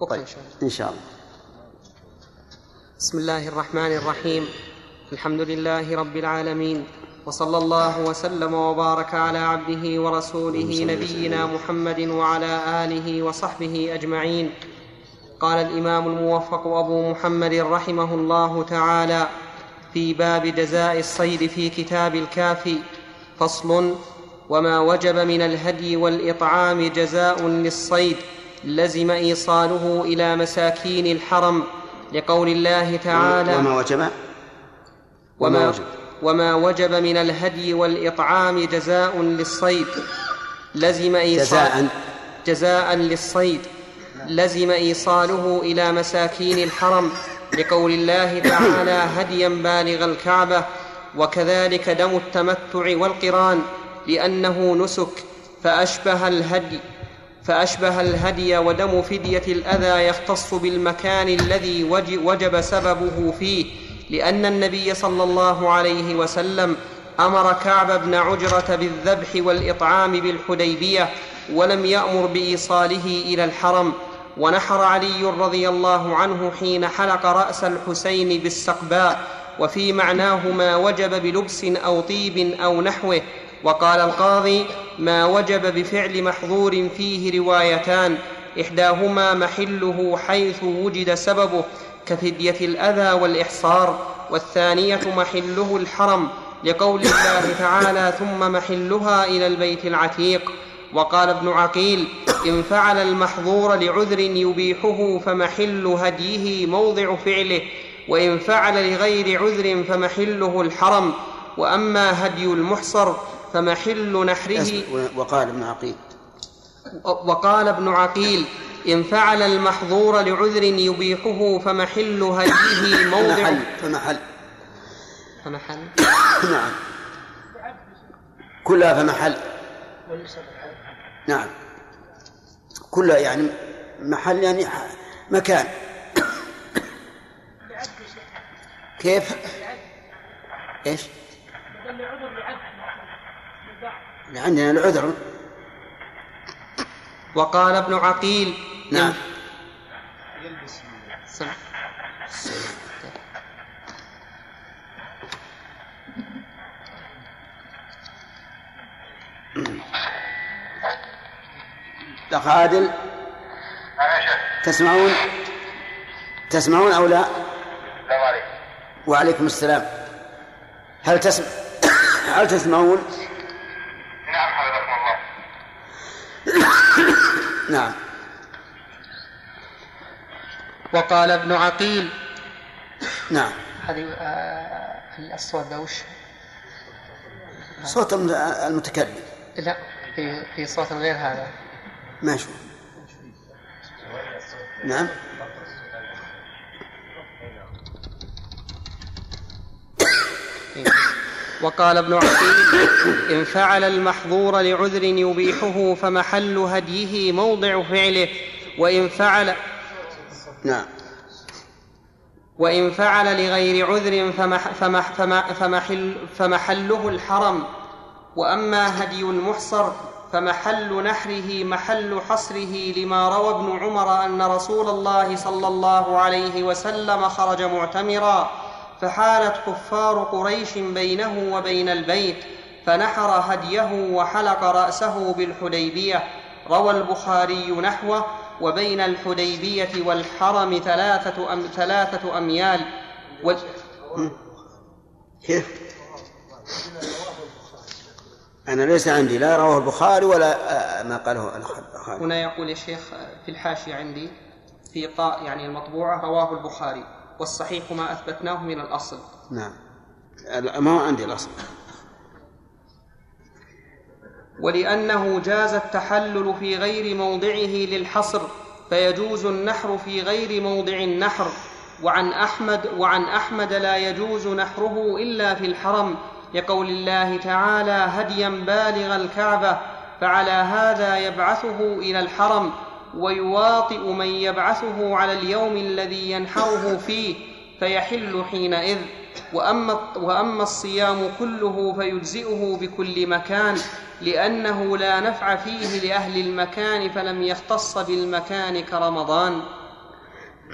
طيب إن شاء الله. بسم الله الرحمن الرحيم. الحمد لله رب العالمين وصلى الله وسلم وبارك على عبده ورسوله نبينا محمد وعلى آله وصحبه أجمعين. قال الإمام الموفق أبو محمد رحمه الله تعالى في باب جزاء الصيد في كتاب الكافي فصل وما وجب من الهدي والإطعام جزاء للصيد. لزم إيصاله إلى مساكين الحرم لقول الله تعالى وما وجب؟ وما وجب. وما وجب من الهدي والإطعام جزاء للصيد. لزم إيصال جزاء. جزاء للصيد. لزم إيصاله إلى مساكين الحرم لقول الله تعالى هديا بالغ الكعبة. وكذلك دم التمتع والقران لأنه نسك فأشبه الهدي. فأشبه الهدي ودم فدية الأذى يختص بالمكان الذي وجب سببه فيه لأن النبي صلى الله عليه وسلم أمر كعب بن عجرة بالذبح والإطعام بالحديبية ولم يأمر بإيصاله إلى الحرم. ونحر علي رضي الله عنه حين حلق رأس الحسين بالسقباء وفي معناه ما وجب بلبس أو طيب أو نحوه وقال القاضي ما وجب بفعل محظور فيه روايتان إحداهما محله حيث وجد سببه كفدية الأذى والإحصار والثانية محله الحرم لقول الله تعالى ثم محلها إلى البيت العتيق وقال ابن عقيل إن فعل المحظور لعذر يبيحه فمحل هديه موضع فعله وإن فعل لغير عذر فمحله الحرم وأما هدي المحصر فمحل نحره وقال ابن عقيل. وقال ابن عقيل إن فعل المحظور لعذر يبيحه فمحل هديه موضع. فمحل فمحل. نعم. كلها فمحل. نعم. كلها يعني محل يعني مكان. كيف؟ إيش؟ عندنا العذر وقال ابن عقيل نعم سمع. الأخ عادل تسمعون تسمعون أو لا؟ السلام عليكم وعليكم السلام هل تسمع هل تسمعون؟ نعم حفظكم الله نعم. وقال ابن عقيل. نعم. هذه آه، الصوت ده وش؟ صوت المتكلم. لا في في صوت غير هذا. ما شو نعم. وقال ابن عقيل إن فعل المحظور لعذر يبيحه فمحل هديه موضع فعله وإن فعل نعم. وإن فعل لغير عذر فمح فمح فمح فمحل فمحله الحرم وأما هدي المحصر فمحل نحره محل حصره لما روى ابن عمر أن رسول الله صلى الله عليه وسلم خرج معتمرا. فحالت كفار قريش بينه وبين البيت فنحر هديه وحلق رأسه بالحديبية. روى البخاري نحوه وبين الحديبية والحرم ثلاثة, أم ثلاثة أميال. و... كيف؟ أنا ليس عندي لا رواه البخاري ولا آه، ما قاله البخاري هنا يقول يا شيخ في الحاشية عندي في طاء يعني المطبوعة رواه البخاري. والصحيح ما أثبتناه من الأصل. نعم. ما هو عندي الأصل؟ ولأنه جاز التحلل في غير موضعه للحصر فيجوز النحر في غير موضع النحر وعن أحمد وعن أحمد لا يجوز نحره إلا في الحرم. لقول الله تعالى هديا بالغ الكعبة فعلى هذا يبعثه إلى الحرم. ويواطئ من يبعثه على اليوم الذي ينحره فيه فيحل حينئذ. وأما, وأما الصيام كله فيجزئه بكل مكان لأنه لا نفع فيه لأهل المكان فلم يختص بالمكان كرمضان.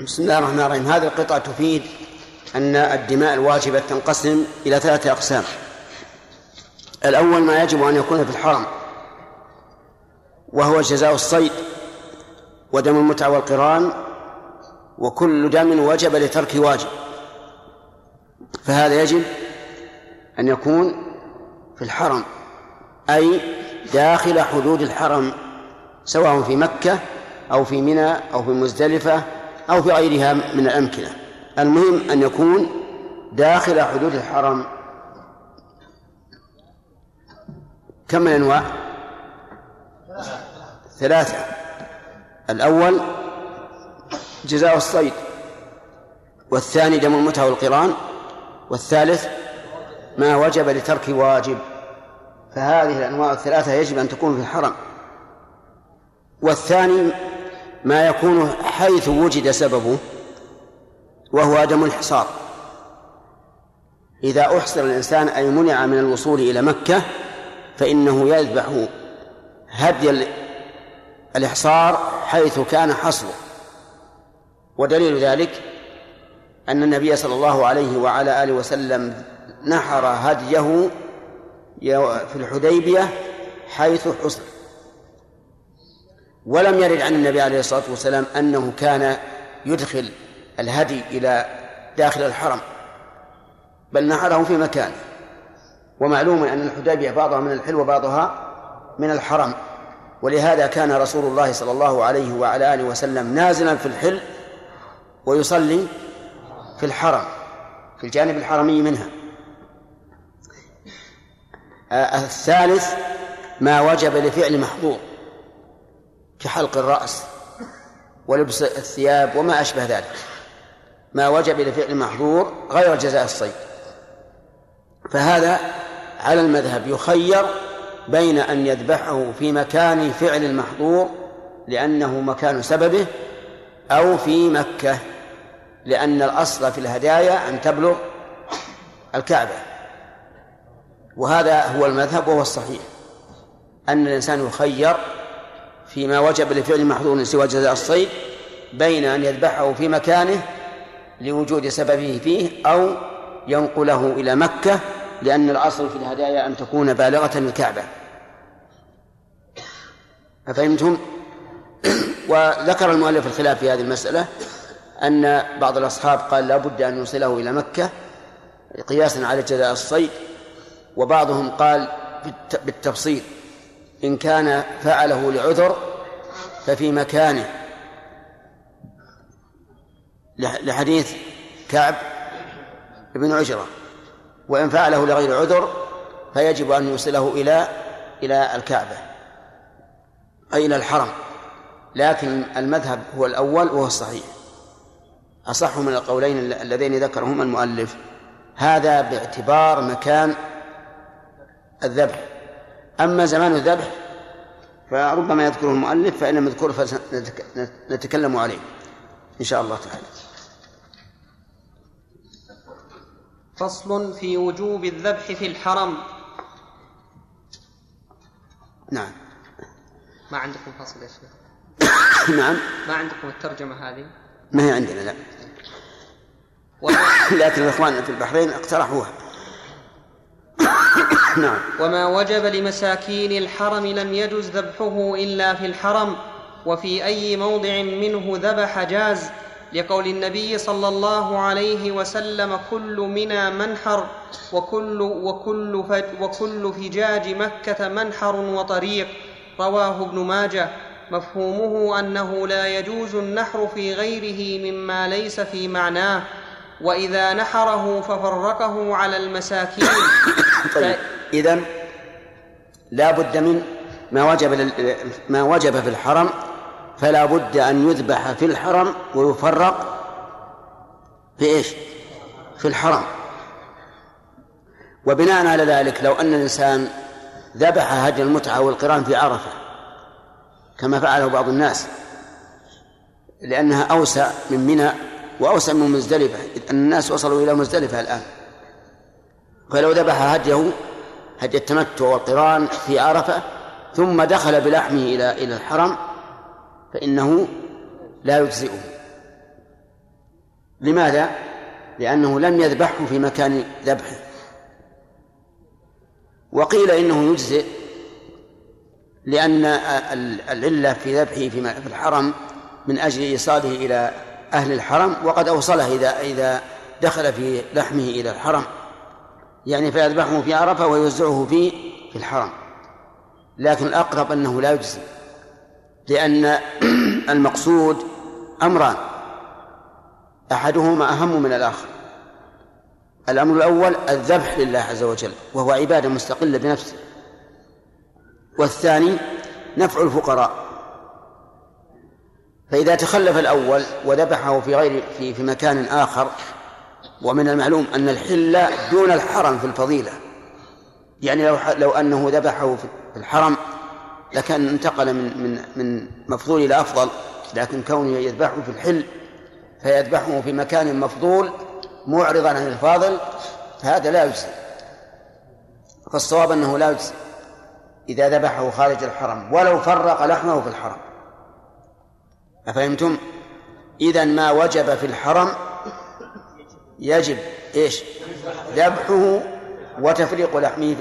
بسم الله الرحمن الرحيم. هذه القطعة تفيد أن الدماء الواجبة تنقسم إلى ثلاثة أقسام. الأول ما يجب أن يكون في الحرم وهو جزاء الصيد. ودم المتعة والقران وكل دم وجب لترك واجب. فهذا يجب أن يكون في الحرم أي داخل حدود الحرم سواء في مكة أو في منى أو في مزدلفة أو في غيرها من الأمكنة. المهم أن يكون داخل حدود الحرم. كم من أنواع؟ ثلاثة. الأول جزاء الصيد والثاني دم المتعة والقران والثالث ما وجب لترك واجب. فهذه الأنواع الثلاثة يجب أن تكون في الحرم والثاني ما يكون حيث وجد سببه وهو دم الحصار. إذا أحصر الإنسان أي منع من الوصول إلى مكة فإنه يذبح هدي الإحصار حيث كان حصره. ودليل ذلك أن النبي صلى الله عليه وعلى آله وسلم نحر هديه في الحديبية حيث حصر. ولم يرد عن النبي عليه الصلاة والسلام أنه كان يدخل الهدي إلى داخل الحرم بل نحره في مكانه ومعلوم أن الحديبية بعضها من الحل وبعضها من الحرم. ولهذا كان رسول الله صلى الله عليه وعلى آله وسلم نازلا في الحل ويصلي في الحرم في الجانب الحرمي منها. آه، الثالث ما وجب لفعل محظور كحلق الرأس ولبس الثياب وما أشبه ذلك. ما وجب لفعل محظور غير جزاء الصيد. فهذا على المذهب يخير بين أن يذبحه في مكان فعل المحظور لأنه مكان سببه أو في مكة لأن الأصل في الهدايا أن تبلغ الكعبة. وهذا هو المذهب وهو الصحيح أن الإنسان يخير فيما وجب لفعل محظور سوى جزاء الصيد بين أن يذبحه في مكانه لوجود سببه فيه أو ينقله إلى مكة لأن الأصل في الهدايا أن تكون بالغة الكعبة أفهمتم؟ وذكر المؤلف الخلاف في هذه المسألة أن بعض الأصحاب قال لا بد أن يوصله إلى مكة قياسا على جزاء الصيد وبعضهم قال بالتفصيل إن كان فعله لعذر ففي مكانه. لحديث كعب بن عجرة. وإن فعله لغير عذر فيجب أن يوصله إلى إلى الكعبة أي إلى الحرم. لكن المذهب هو الأول وهو الصحيح. أصح من القولين اللذين ذكرهما المؤلف. هذا باعتبار مكان الذبح. أما زمان الذبح فربما يذكره المؤلف فإن لم يذكره فنتكلم عليه إن شاء الله تعالى. فصل في وجوب الذبح في الحرم. نعم. ما عندكم فصل يا شيخ؟ نعم. ما عندكم الترجمة هذه؟ ما هي عندنا لا. لكن الإخوان في البحرين اقترحوها. نعم. وما وجب لمساكين الحرم لم يجز ذبحه إلا في الحرم وفي أي موضع منه ذبح جاز لقول النبي صلى الله عليه وسلم كل منى منحر وكل وكل وكل فجاج مكة منحر وطريق. رواه ابن ماجه. مفهومه أنه لا يجوز النحر في غيره مما ليس في معناه. وإذا نحره ففرقه على المساكين. طيب إذا لا بد من ما وجب ما وجب في الحرم فلا بد أن يذبح في الحرم ويفرق في إيش؟ في الحرم وبناء على ذلك لو أن الإنسان ذبح هدي المتعة والقران في عرفة كما فعله بعض الناس لأنها أوسع من منى وأوسع من مزدلفة الناس وصلوا إلى مزدلفة الآن. فلو ذبح هديه هدي التمتع والقران في عرفة ثم دخل بلحمه إلى إلى الحرم فإنه لا يجزئه. لماذا؟ لأنه لم يذبحه في مكان ذبحه. وقيل إنه يجزئ لأن العلة في ذبحه في الحرم من أجل إيصاله إلى أهل الحرم وقد أوصله إذا إذا دخل في لحمه إلى الحرم. يعني فيذبحه في عرفة ويوزعه في في الحرم. لكن الأقرب أنه لا يجزي لأن المقصود أمران. أحدهما أهم من الآخر. الأمر الأول الذبح لله عز وجل وهو عبادة مستقلة بنفسه. والثاني نفع الفقراء. فإذا تخلف الأول وذبحه في غير في في مكان آخر ومن المعلوم أن الحل دون الحرم في الفضيلة. يعني لو لو أنه ذبحه في الحرم لكان انتقل من من من مفضول إلى أفضل لكن كونه يذبحه في الحل فيذبحه في مكان مفضول معرضا عن الفاضل فهذا لا يجزي فالصواب أنه لا يجزي إذا ذبحه خارج الحرم ولو فرق لحمه في الحرم أفهمتم؟ إذا ما وجب في الحرم يجب إيش؟ ذبحه وتفريق لحمه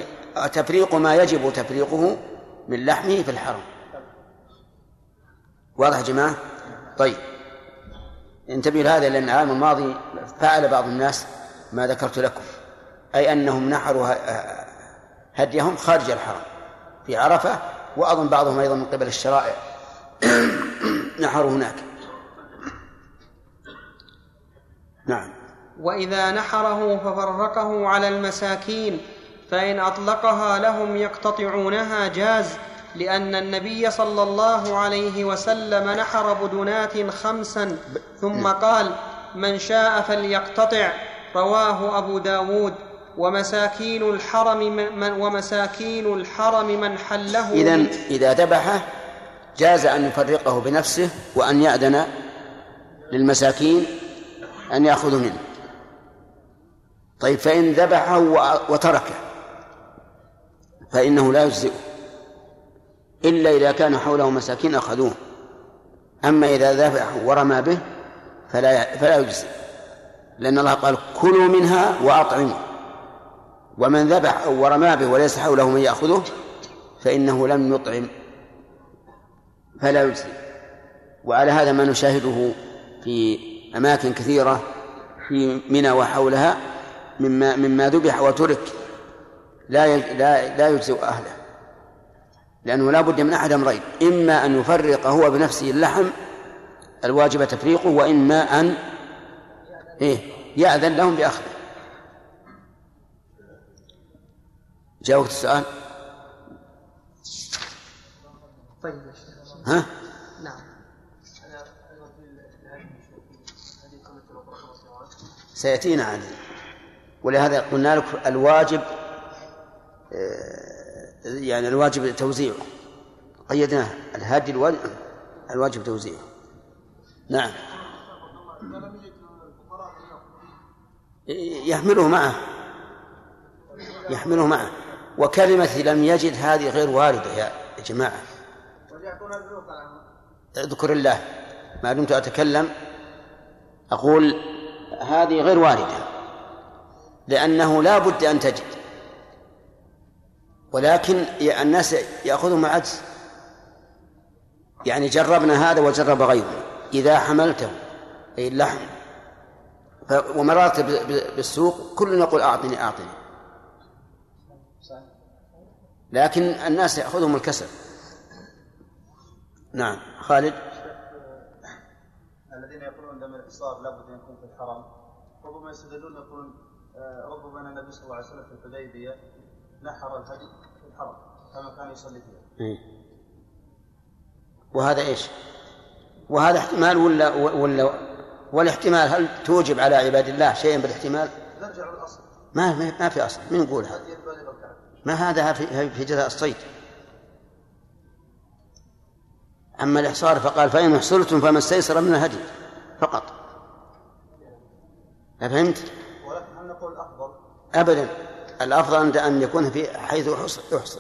تفريق ما يجب تفريقه من لحمه في الحرم. واضح يا جماعة؟ طيب. انتبهوا لهذا لأن العام الماضي فعل بعض الناس ما ذكرت لكم أي أنهم نحروا هديهم خارج الحرم في عرفة وأظن بعضهم أيضا من قبل الشرائع. نحروا هناك. نعم. وإذا نحره ففرقه على المساكين. فإن أطلقها لهم يقتطعونها جاز لأن النبي صلى الله عليه وسلم نحر بدنات خمسا ثم قال من شاء فليقتطع رواه أبو داود. ومساكين الحرم من ومساكين الحرم من حله إذا إذا ذبحه جاز أن يفرقه بنفسه وأن يأذن للمساكين أن يأخذوا منه. طيب فإن ذبحه وتركه. فإنه لا يجزئه إلا إذا كان حوله مساكين أخذوه. أما إذا ذبحه ورمى به فلا فلا يجزي لأن الله قال كلوا منها وأطعموا ومن ذبح أو ورمى به وليس حوله من يأخذه فإنه لم يطعم فلا يجزي وعلى هذا ما نشاهده في أماكن كثيرة في منى وحولها مما مما ذبح وترك لا لا لا يجزئ أهله. لأنه لا بد من أحد أمرين. إما أن يفرق هو بنفسه اللحم الواجب تفريقه وإما أن إيه يأذن لهم بأخذه. جاوبت السؤال؟ طيب ها؟ نعم سيأتينا عنه ولهذا قلنا لك الواجب يعني الواجب توزيعه. قيدناه. الواجب الواجب توزيعه. نعم. يحمله معه. يحمله معه. وكلمة لم يجد هذه غير واردة يا جماعة. اذكر الله. ما دمت أتكلم. أقول هذه غير واردة. لأنه لا بد أن تجد. ولكن الناس يأخذهم عجز. يعني جربنا هذا وجرب غيره. إذا حملته أي اللحم. ومررت بالسوق كل يقول أعطني أعطني. لكن الناس يأخذهم الكسل. نعم. خالد؟ الذين يقولون دم الإصاب لابد أن يكون في الحرم ربما يستدلون يقولون آه، ربما أن النبي صلى الله عليه وسلم في الحديبية نحر الهدي في الحرم كما كان يصلي فيها إيه. وهذا إيش؟ وهذا احتمال ولا ولا والاحتمال هل توجب على عباد الله شيئا بالاحتمال؟ نرجع للأصل ما ما في أصل من يقول هذا؟ ما هذا في في جزاء الصيد أما الإحصار فقال فإن احصرتم فما استيسر من الهدي فقط أفهمت؟ ولكن هل نقول الافضل أبدا الأفضل أن يكون في حيث يحصر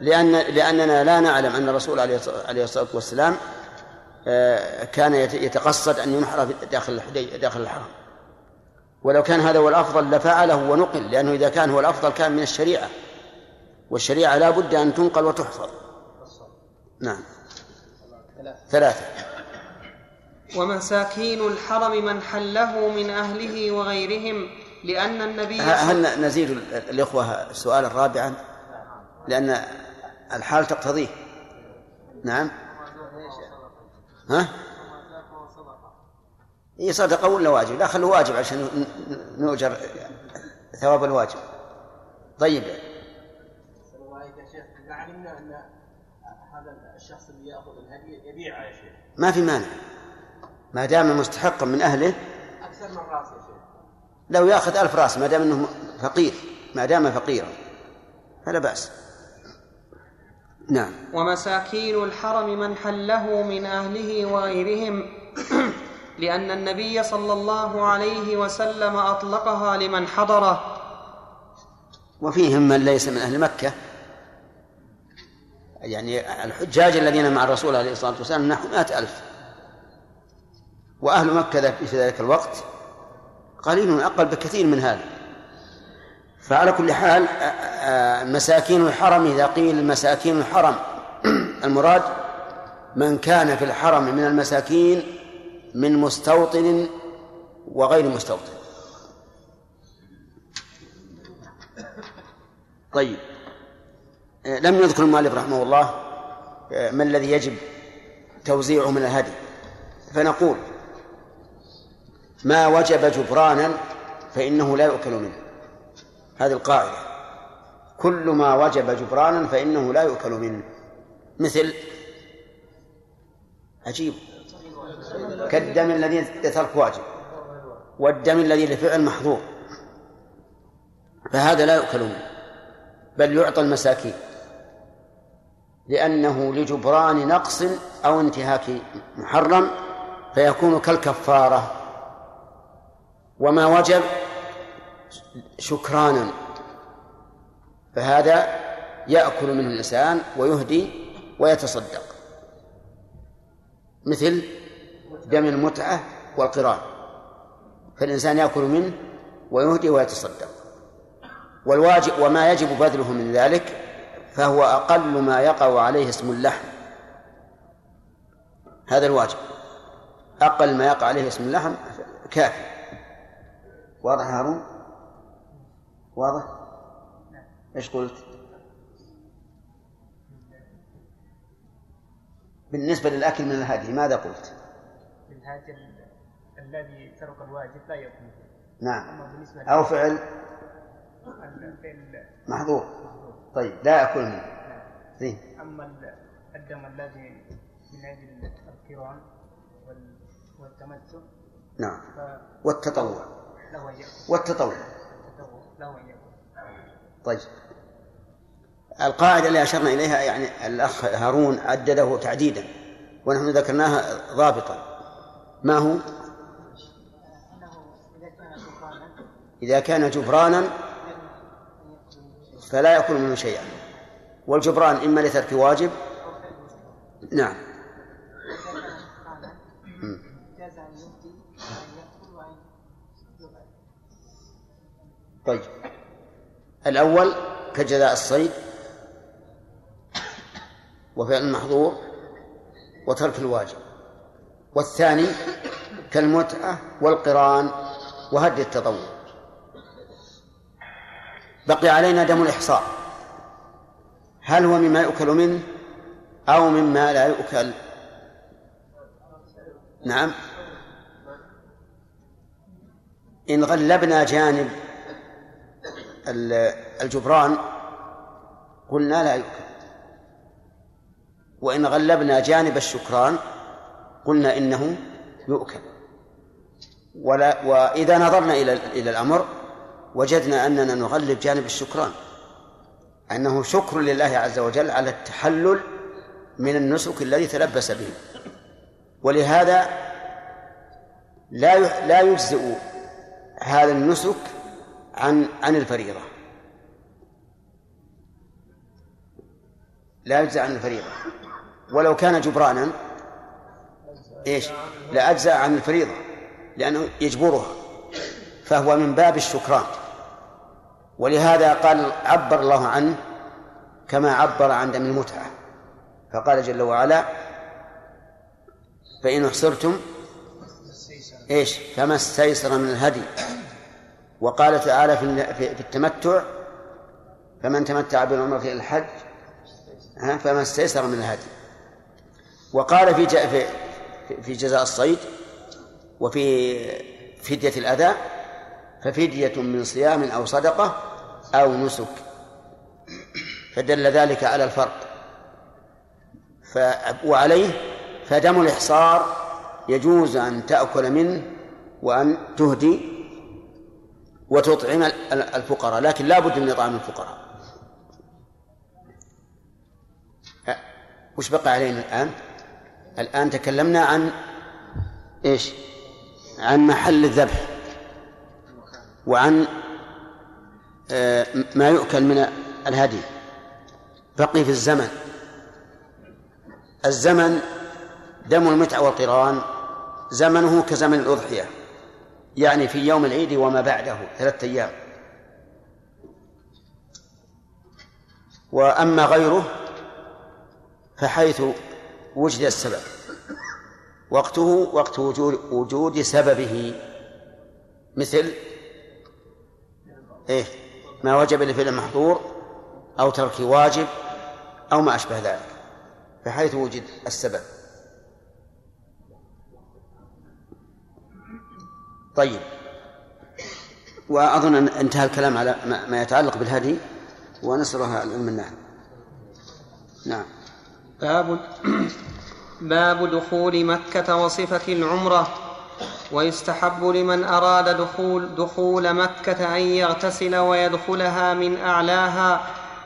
لأن لأننا لا نعلم أن الرسول عليه الصلاة والسلام آه، كان يت- يتقصد أن ينحر داخل داخل الحرم. ولو كان هذا هو الأفضل لفعله ونقل لأنه إذا كان هو الأفضل كان من الشريعة. والشريعة لا بد أن تنقل وتحفظ. نعم. ثلاثة. ومساكين الحرم من حله من أهله وغيرهم لأن النبي هل نزيد ال- الإخوة السؤال الرابعا؟ لأن الحال تقتضيه. نعم. ها؟ هي صدقة ولا واجب؟ لا خلوا واجب عشان ن- ن- نؤجر ثواب الواجب. طيب. علمنا ان هذا الشخص اللي ياخذ الهديه يبيعها يا شيخ ما في مانع. ما دام مستحقا من أهله أكثر من راس يا شيخ لو ياخذ ألف راس ما دام أنه فقير ما دام فقيرا. فلا بأس. نعم. ومساكين الحرم من حله من أهله وغيرهم لأن النبي صلى الله عليه وسلم أطلقها لمن حضره. وفيهم من ليس من أهل مكة. يعني الحجاج الذين مع الرسول عليه الصلاة والسلام نحو مائة ألف. وأهل مكة في ذلك الوقت قليل أقل بكثير من هذا. فعلى كل حال مساكين الحرم إذا قيل مساكين الحرم المراد من كان في الحرم من المساكين من مستوطن وغير مستوطن. طيب. لم يذكر المؤلف رحمه الله ما الذي يجب توزيعه من الهدي. فنقول ما وجب جبرانا فإنه لا يؤكل منه. هذه القاعدة. كل ما وجب جبرانا فإنه لا يؤكل منه. مثل عجيب. كالدم الذي لترك واجب والدم الذي لفعل محظور. فهذا لا يؤكل منه. بل يعطى المساكين. لأنه لجبران نقص أو انتهاك محرم فيكون كالكفارة. وما وجب شكرانا. فهذا يأكل منه الإنسان ويهدي ويتصدق. مثل دم المتعة والقران. فالإنسان يأكل منه ويهدي ويتصدق. والواجب وما يجب بذله من ذلك فهو أقل ما يقع عليه اسم اللحم. هذا الواجب. أقل ما يقع عليه اسم اللحم كافي. واضح هارون؟ واضح؟ إيش قلت؟ بالنسبة للأكل من الهدي ماذا قلت؟ الهاجر الذي ترك الواجب لا يكون. نعم. أو فعل؟ محظور طيب لا أكل منه. زين. أما ال- الدم الذي من أجل القران وال- والتمتع نعم. والتطوع. يأكل طيب. القاعدة اللي أشرنا إليها يعني الأخ هارون عدده تعديدا ونحن ذكرناها ضابطا. ما هو؟ إذا كان جبرانا فلا يأكل منه شيئا. والجبران إما لترك واجب. نعم. طيب. الأول كجزاء الصيد وفعل المحظور وترك الواجب. والثاني كالمتعة والقران وهدي التطوع. بقي علينا دم الإحصاء. هل هو مما يؤكل منه أو مما لا يؤكل؟ نعم. إن غلبنا جانب الجبران قلنا لا يؤكل وإن غلبنا جانب الشكران قلنا إنه يؤكل. ولا وإذا نظرنا إلى إلى الأمر وجدنا أننا نغلب جانب الشكران. أنه شكر لله عز وجل على التحلل من النسك الذي تلبس به. ولهذا لا لا يجزئ هذا النسك عن عن الفريضة. لا يجزئ عن الفريضة. ولو كان جبرانا إيش؟ لا أجزاء عن الفريضة لأنه يجبرها. فهو من باب الشكران. ولهذا قال عبر الله عنه كما عبر عن دم المتعة فقال جل وعلا فإن أحصرتم إيش؟ فما استيسر من الهدي. وقال تعالى في في التمتع فمن تمتع بالعمرة إلى الحج فما استيسر من الهدي. وقال في في في جزاء الصيد وفي فدية الأذى ففدية من صيام أو صدقة أو نسك. فدل ذلك على الفرق. ف... وعليه فدم الإحصار يجوز أن تأكل منه وأن تهدي وتطعم الفقراء لكن لا بد من إطعام الفقراء. وش بقى علينا الآن؟ الآن تكلمنا عن إيش؟ عن محل الذبح وعن آه، ما يؤكل من الهدي. بقي في الزمن. الزمن دم المتعة والقران زمنه كزمن الأضحية. يعني في يوم العيد وما بعده ثلاثة أيام. وأما غيره فحيث وجد السبب. وقته وقت وجود وجود سببه. مثل إيه؟ ما وجب لفعل المحظور أو ترك واجب أو ما أشبه ذلك. بحيث وجد السبب. طيب. وأظن أن انتهى الكلام على ما يتعلق بالهدي ونسرها الأم النحل نعم. باب باب دخول مكة وصفة العمرة ويستحب لمن أراد دخول دخول مكة أن يغتسل ويدخلها من أعلاها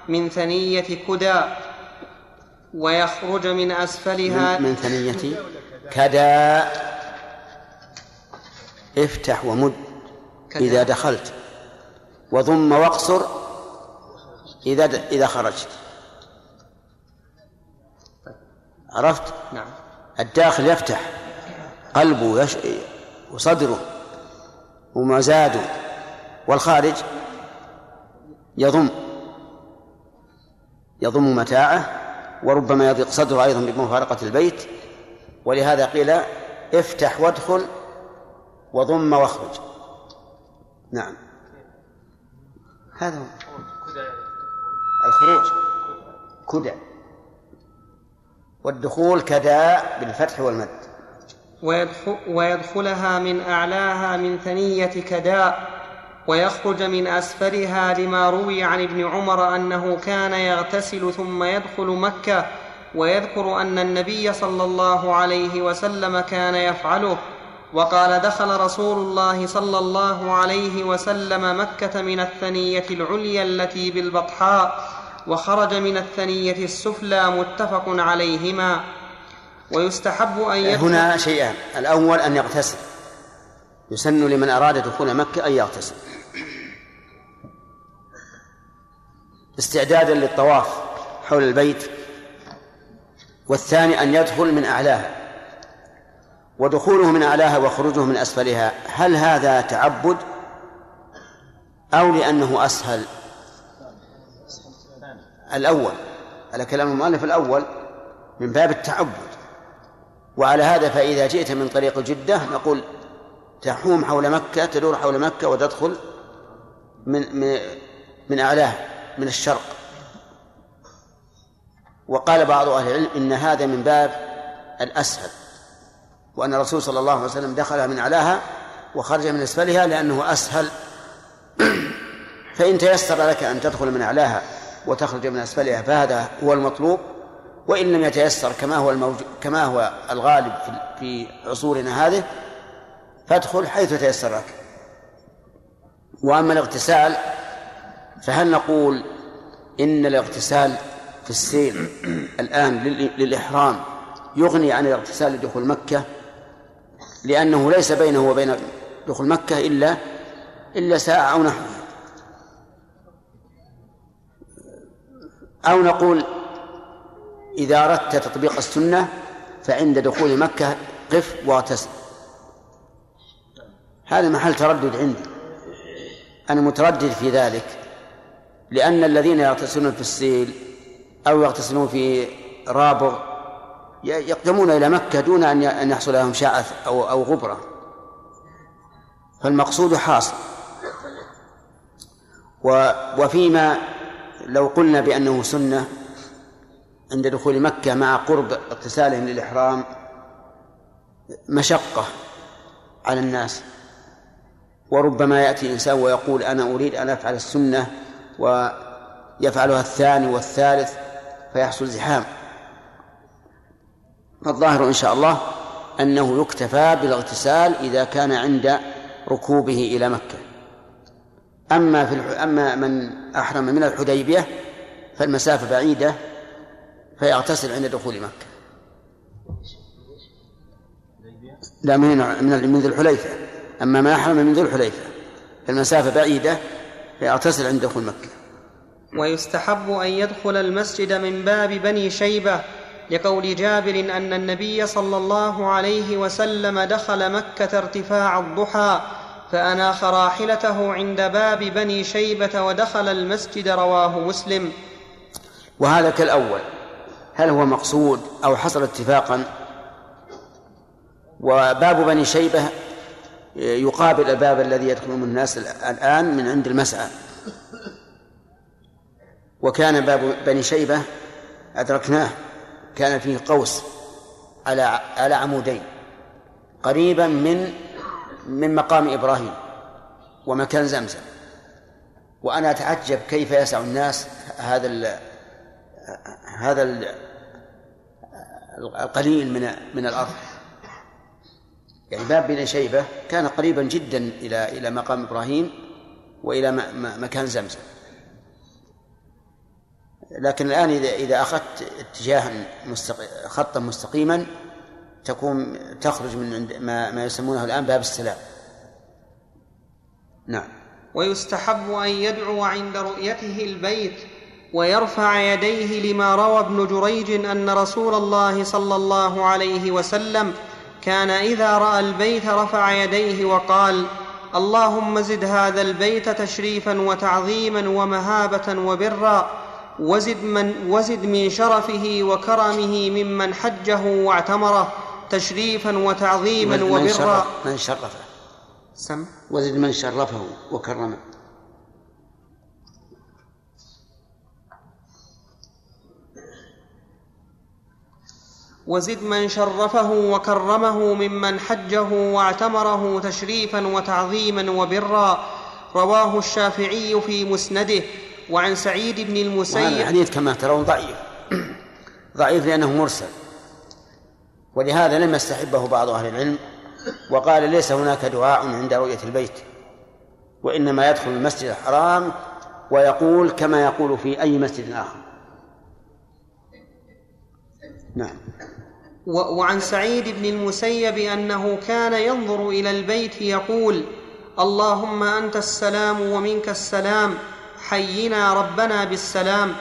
من ثنية كدى ويخرج من أسفلها من, من ثنية كدى. افتح ومد إذا دخلت. وضم واقصر إذا إذا خرجت. عرفت؟ نعم. الداخل يفتح. قلبه يش... وصدره. ومزاده والخارج يضم. يضم متاعه. وربما يضيق صدره أيضا بمفارقة البيت. ولهذا قيل افتح وادخل وضم واخرج. نعم. هذا هو. الخروج. كدى والدخول كداء بالفتح والمد. ويدخل ويدخلها من أعلاها من ثنية كداء ويخرج من أسفلها لما روي عن ابن عمر أنه كان يغتسل ثم يدخل مكة ويذكر أن النبي صلى الله عليه وسلم كان يفعله. وقال دخل رسول الله صلى الله عليه وسلم مكة من الثنية العليا التي بالبطحاء وخرج من الثنية السفلى متفق عليهما. ويستحب أن يدخل هنا شيئان. الأول أن يغتسل. يسن لمن أراد دخول مكة أن يغتسل. استعدادا للطواف حول البيت. والثاني أن يدخل من أعلاها. ودخوله من أعلاها وخروجه من أسفلها هل هذا تعبد؟ أو لأنه أسهل؟ الأول على كلام المؤلف الأول من باب التعبد. وعلى هذا فإذا جئت من طريق جدة نقول تحوم حول مكة تدور حول مكة وتدخل من من من أعلاها من الشرق. وقال بعض أهل العلم إن هذا من باب الأسهل. وأن الرسول صلى الله عليه وسلم دخلها من أعلاها وخرج من أسفلها لأنه أسهل. فإن تيسر لك أن تدخل من أعلاها وتخرج من أسفلها فهذا هو المطلوب وإن لم يتيسر كما هو الموج... كما هو الغالب في عصورنا هذه فادخل حيث تيسر لك وأما الاغتسال فهل نقول إن الاغتسال في السير الآن للإحرام يغني عن الاغتسال لدخول مكة؟ لأنه ليس بينه وبين دخول مكة إلا إلا ساعة أو نحوها أو نقول إذا أردت تطبيق السنة فعند دخول مكة قف واغتسل هذا محل تردد عندي. أنا متردد في ذلك. لأن الذين يغتسلون في السيل أو يغتسلون في رابغ يقدمون إلى مكة دون أن يحصل لهم شعث أو أو غبرة. فالمقصود حاصل. وفيما لو قلنا بأنه سنة عند دخول مكة مع قرب اغتسالهم للإحرام مشقة على الناس. وربما يأتي إنسان ويقول أنا أريد أن أفعل السنة ويفعلها الثاني والثالث فيحصل زحام. فالظاهر إن شاء الله أنه يكتفى بالاغتسال إذا كان عند ركوبه إلى مكة. أما في. أما من أحرم من الحديبية فالمسافة بعيدة فيغتسل عند دخول مكة. لا من من من ذي الحليفة. أما ما أحرم من ذي الحليفة فالمسافة بعيدة فيغتسل عند دخول مكة. ويستحب أن يدخل المسجد من باب بني شيبة لقول جابر أن النبي صلى الله عليه وسلم دخل مكة ارتفاع الضحى فأناخ راحلته عند باب بني شيبة ودخل المسجد رواه مسلم. وهذا كالأول هل هو مقصود أو حصل اتفاقا؟ وباب بني شيبة يقابل الباب الذي يدخل منه الناس الآن من عند المسعى. وكان باب بني شيبة أدركناه. كان فيه قوس على على عمودين قريبا من من مقام إبراهيم ومكان زمزم. وأنا أتعجب كيف يسع الناس هذا ال هذا ال القليل من من الأرض. يعني باب بني شيبة كان قريبا جدا إلى إلى مقام إبراهيم وإلى مكان زمزم. لكن الآن إذا إذا أخذت اتجاها مستق... خطا مستقيما تكون تخرج من عند ما, ما يسمونه الآن باب السلام. نعم. ويستحب أن يدعو عند رؤيته البيت ويرفع يديه لما روى ابن جريج أن رسول الله صلى الله عليه وسلم كان إذا رأى البيت رفع يديه وقال اللهم زد هذا البيت تشريفا وتعظيما ومهابة وبرا وزد من, وزد من شرفه وكرمه ممن حجه واعتمره تشريفا وتعظيما من وبرا. شرف من شرفه. سم. وزد من شرفه وكرمه. وزد من شرفه وكرمه ممن حجه واعتمره تشريفا وتعظيما وبرا. رواه الشافعي في مسنده. وعن سعيد بن وهذا المسيب الحديث كما ترون ضعيف. ضعيف لأنه مرسل. ولهذا لم يستحبه بعض أهل العلم. وقال ليس هناك دعاء عند رؤية البيت. وإنما يدخل المسجد الحرام ويقول كما يقول في أي مسجد آخر. نعم. وعن سعيد بن المسيب أنه كان ينظر إلى البيت يقول اللهم أنت السلام ومنك السلام. حينا ربنا بالسلام.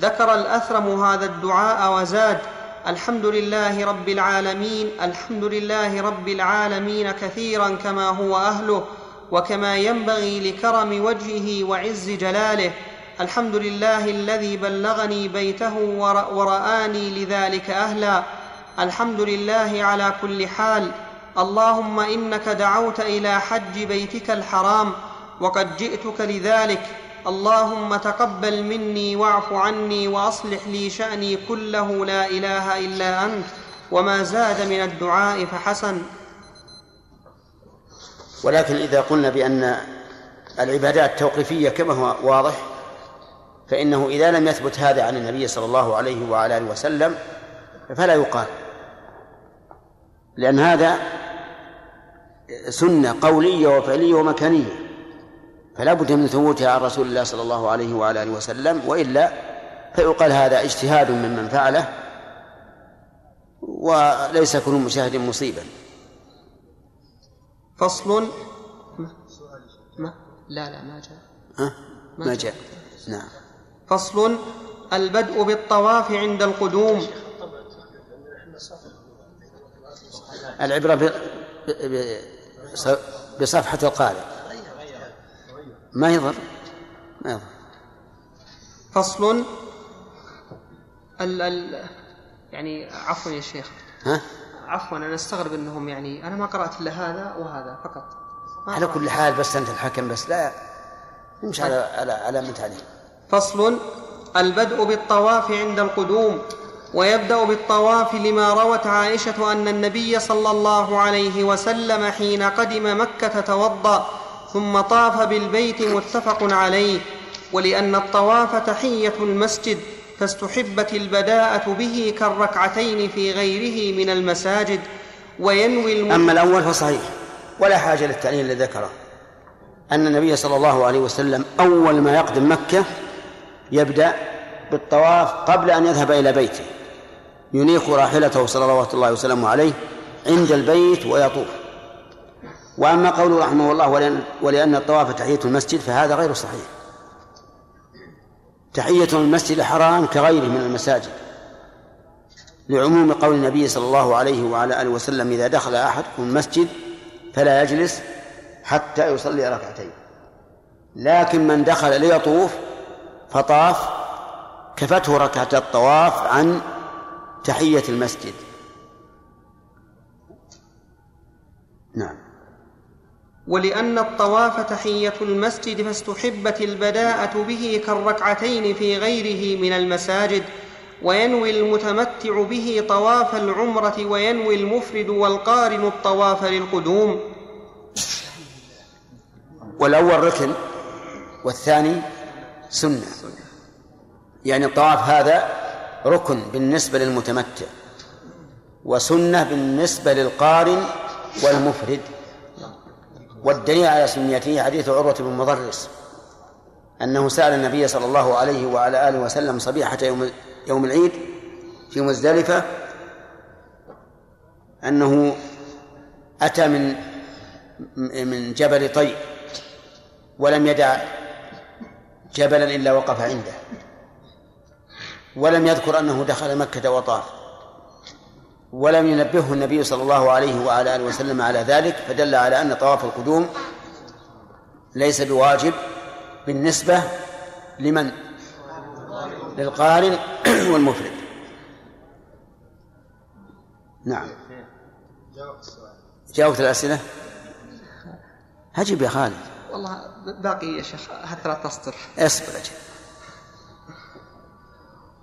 ذكر الأثرم هذا الدعاء وزاد الحمد لله رب العالمين الحمد لله رب العالمين كثيرا كما هو أهله وكما ينبغي لكرم وجهه وعز جلاله. الحمد لله الذي بلغني بيته ور- ورآني لذلك أهلا. الحمد لله على كل حال. اللهم إنك دعوت إلى حج بيتك الحرام وقد جئتك لذلك. اللهم تقبل مني واعف عني وأصلح لي شأني كله لا إله إلا أنت وما زاد من الدعاء فحسن. ولكن إذا قلنا بأن العبادات توقيفية كما هو واضح فإنه إذا لم يثبت هذا عن النبي صلى الله عليه وعلى آله وسلم فلا يقال. لأن هذا سنة قولية وفعلية ومكانية. فلا بد من ثبوتها عن رسول الله صلى الله عليه وعلى آله وسلم وإلا فيقال هذا اجتهاد ممن فعله وليس كل مشاهد مصيبا فصل؟ ما؟ لا لا ما جاء؟ ما جاء. نعم. فصل؟ البدء بالطواف عند القدوم. العبرة. بصفحة القارئ. ما يضر. ما يضر. فصل. ال ال يعني عفوا يا شيخ. ها؟ عفوا أنا أستغرب إنهم يعني أنا ما قرأت إلا هذا وهذا فقط. على. كل حال بس أنت الحكم بس لا نمشي على على على من تعليم فصل. البدء بالطواف عند القدوم ويبدأ بالطواف لما روت عائشة أن النبي صلى الله عليه وسلم حين قدم مكة توضأ. ثم طاف بالبيت متفق عليه ولأن الطواف تحية المسجد فاستحبت البداءة به كالركعتين في غيره من المساجد وينوي الم... أما الأول فصحيح ولا حاجة للتعليل الذي ذكره. أن النبي صلى الله عليه وسلم أول ما يقدم مكة يبدأ بالطواف قبل أن يذهب إلى بيته. ينيخ راحلته صلوات الله وسلامه عليه عند البيت ويطوف. وأما قوله رحمه الله ولأن, ولأن الطواف تحية المسجد فهذا غير صحيح. تحية المسجد الحرام كغيره من المساجد. لعموم قول النبي صلى الله عليه وعلى آله وسلم إذا دخل أحدكم المسجد فلا يجلس حتى يصلي ركعتين. لكن من دخل ليطوف فطاف كفته ركعة الطواف عن تحية المسجد. نعم. ولأن الطواف تحية المسجد فاستحبت البداءة به كالركعتين في غيره من المساجد وينوي المتمتع به طواف العمرة وينوي المفرد والقارن الطواف للقدوم. والأول ركن والثاني سنة. يعني الطواف هذا ركن بالنسبة للمتمتع وسنة بالنسبة للقارن والمفرد. والدليل على سنيته حديث عروة بن مضرس أنه سأل النبي صلى الله عليه وعلى آله وسلم صبيحة يوم يوم العيد في مزدلفة أنه أتى من من جبل طي ولم يدع جبلا إلا وقف عنده ولم يذكر أنه دخل مكة وطاف. ولم ينبهه النبي صلى الله عليه وعلى آله وسلم على ذلك فدل على أن طواف القدوم ليس بواجب بالنسبة لمن؟ للقارن والمفرد. نعم. جاوبت الأسئلة؟ هجب يا خالد. والله باقي يا شيخ حتى لا تصدر. اصبر أجل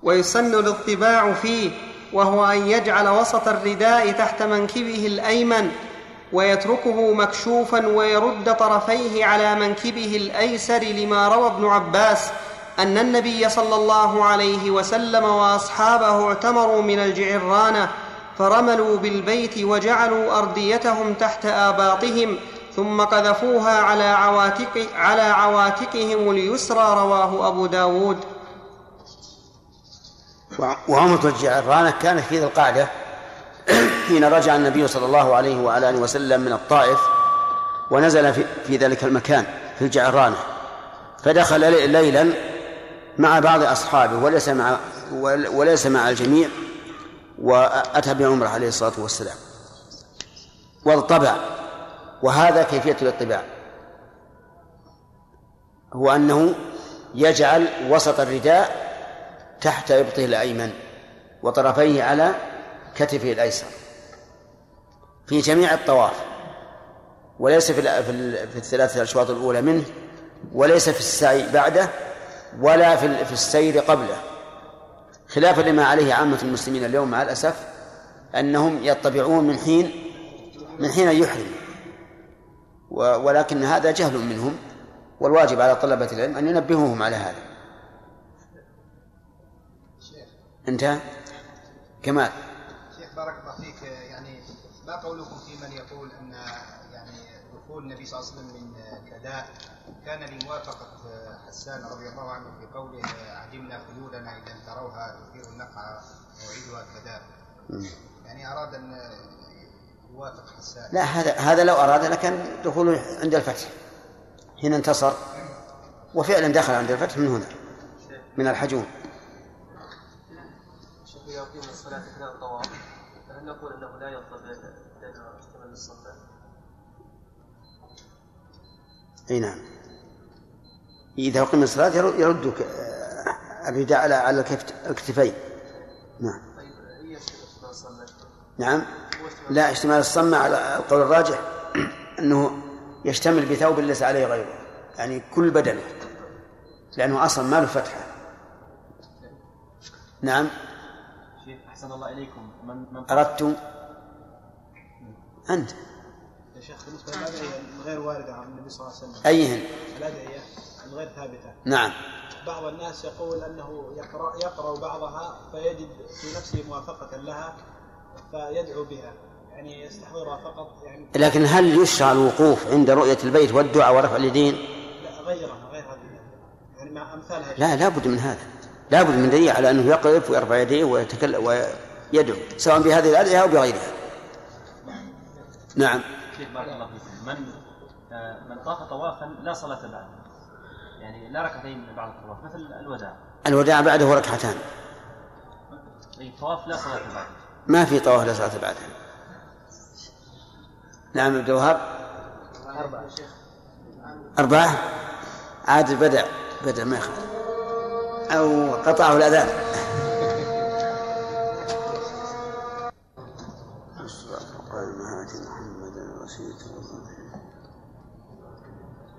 ويسن الاطباع فيه. وهو أن يجعل وسط الرداء تحت منكبه الأيمن ويتركه مكشوفا ويرد طرفيه على منكبه الأيسر لما روى ابن عباس أن النبي صلى الله عليه وسلم وأصحابه اعتمروا من الجعرانه فرملوا بالبيت وجعلوا أرديتهم تحت آباطهم ثم قذفوها على عواتق على عواتقهم اليسرى رواه أبو داود. وعمرة الجعرانة كانت في ذي القعدة حين رجع النبي صلى الله عليه وعلى آله وسلم من الطائف ونزل في, في ذلك المكان في الجعرانة فدخل ليلا مع بعض أصحابه وليس مع وليس مع الجميع وأتى بعمرة عليه الصلاة والسلام. واضطبع وهذا كيفية الاطباع. هو أنه يجعل وسط الرداء تحت إبطه الأيمن وطرفيه على كتفه الأيسر في جميع الطواف وليس في في الثلاثة الأشواط الأولى منه وليس في السعي بعده ولا في في السير قبله. خلافا لما عليه عامة المسلمين اليوم مع الأسف أنهم يطبعون من حين من حين يحرم. ولكن هذا جهل منهم والواجب على طلبة العلم أن ينبهوهم على هذا. انتهى كمال. شيخ بارك الله فيك. يعني ما قولكم في من يقول أن يعني دخول النبي صلى الله عليه وسلم من كداء كان لموافقة حسان رضي الله عنه في قوله عجبنا خيولنا إذا تروها تثير النقع موعدها كداء يعني أراد أن يوافق حسان. لا هذا هذا لو أراد لكان دخوله عند الفتح. حين انتصر وفعلا دخل عند الفتح من هنا من الحجون. إذا أقيم الصلاة أثناء الطواف فهل نقول أنه لا يطلب لأن أي نعم. إذا اقيم الصلاة يرد- يردك آه، الرداء على على الكتفين. نعم. نعم. لا اشتمال الصمة على القول الراجح أنه يشتمل بثوب ليس عليه غيره. يعني كل بدنه. لأنه أصلا ما له فتحة. نعم. أحسن الله إليكم. من من أردت أنت. يا شيخ بالنسبة للأدعية الغير واردة عن النبي صلى الله عليه وسلم. أيهن؟ الأدعية الغير ثابتة. نعم. بعض الناس يقول أنه يقرا يقرأ بعضها فيجد في نفسه موافقة لها فيدعو بها. يعني يستحضرها فقط يعني لكن هل يشرع الوقوف عند رؤية البيت والدعاء ورفع اليدين؟ لا غيرها غير هذه يعني مع أمثالها لا لا بد من هذا. لا بد من دليل على أنه يقف ويرفع يديه ويتكلم ويدعو سواء بهذه الأدعية أو بغيرها. نعم. شيخ بارك الله فيكم من آه، من طاف طوافا لا صلاة بعده. يعني لا ركعتين بعد الطواف مثل الوداع. الوداع بعده ركعتان. أي طواف لا صلاة بعده. ما في طواف لا صلاة بعده. نعم عبد الوهاب. أربعة. عاد بدأ بدأ ما يخالف. أو قطعه الأذان.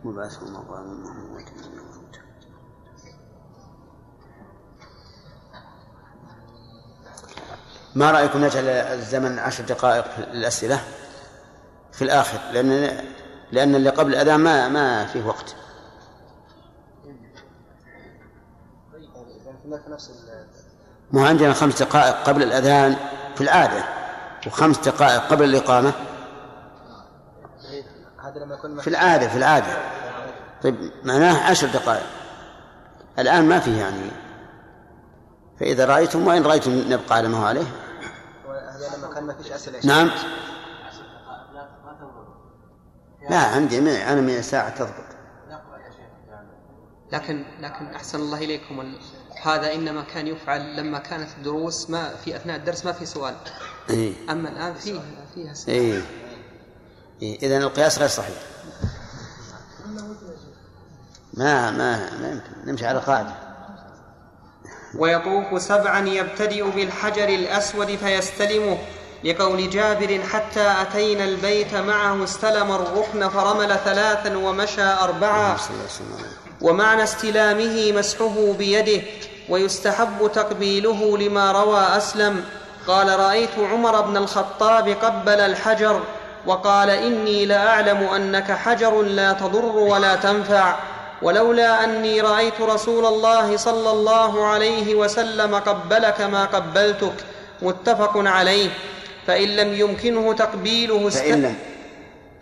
مبعث مقام محمد ما رأيكم نجعل الزمن عشر دقائق للأسئلة؟ في الآخر لأن لأن اللي قبل الأذان ما ما فيه وقت. هناك نفس ال- مو عندنا خمس دقائق قبل الأذان في العادة. وخمس دقائق قبل الإقامة. هذا لما يكون في العادة في العادة. طيب معناه عشر دقائق. الآن ما فيه يعني. فإذا رأيتم وإن رأيتم نبقى على ما هو عليه. هذا لما كان ما فيش اسئله نعم. لا عندي معي أنا معي ساعة تضبط. لكن لكن أحسن الله إليكم ال- هذا إنما كان يفعل لما كانت الدروس ما في أثناء الدرس ما في سؤال. إيه. أما الآن فيه فيها سؤال. إيه, إيه. إذا القياس غير صحيح. ما ما ما يمكن. نمشي على قاعدة ويطوف سبعا يبتدئ بالحجر الأسود فيستلمه لقول جابر حتى أتينا البيت معه استلم الركن فرمل ثلاثا ومشى وسلم. ومعنى استلامه مسحه بيده. ويستحب تقبيله لما روى أسلم. قال رأيت عمر بن الخطاب قبل الحجر وقال إني لاعلم أنك حجر لا تضر ولا تنفع ولولا أني رأيت رسول الله صلى الله عليه وسلم قبلك ما قبلتك. متفق عليه. فإن لم يمكنه تقبيله است... فإن لم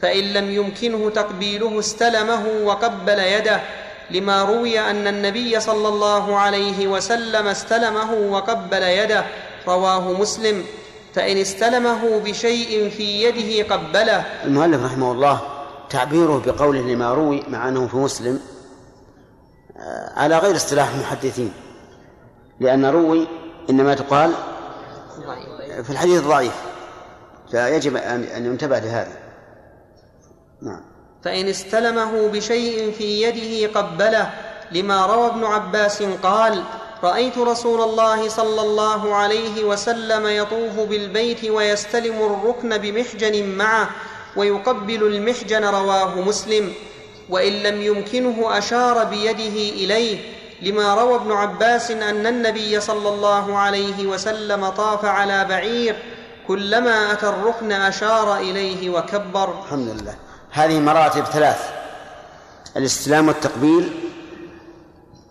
فإن لم يمكنه تقبيله استلمه وقبل يده. لما روي أن النبي صلى الله عليه وسلم استلمه وقبل يده رواه مسلم. فإن استلمه بشيء في يده قبله. المؤلف رحمه الله تعبيره بقوله لما روي مع أنه في مسلم آه، على غير اصطلاح المحدثين. لأن روي إنما تقال في الحديث ضعيف فيجب أن ينتبه لهذا. نعم. فإن استلمه بشيء في يده قبله لما روى ابن عباس قال رأيت رسول الله صلى الله عليه وسلم يطوف بالبيت ويستلم الركن بمحجن معه ويقبل المحجن رواه مسلم وإن لم يمكنه أشار بيده إليه لما روى ابن عباس أن النبي صلى الله عليه وسلم طاف على بعير كلما أتى الركن أشار إليه وكبر. الحمد لله. هذه مراتب ثلاث الاستلام والتقبيل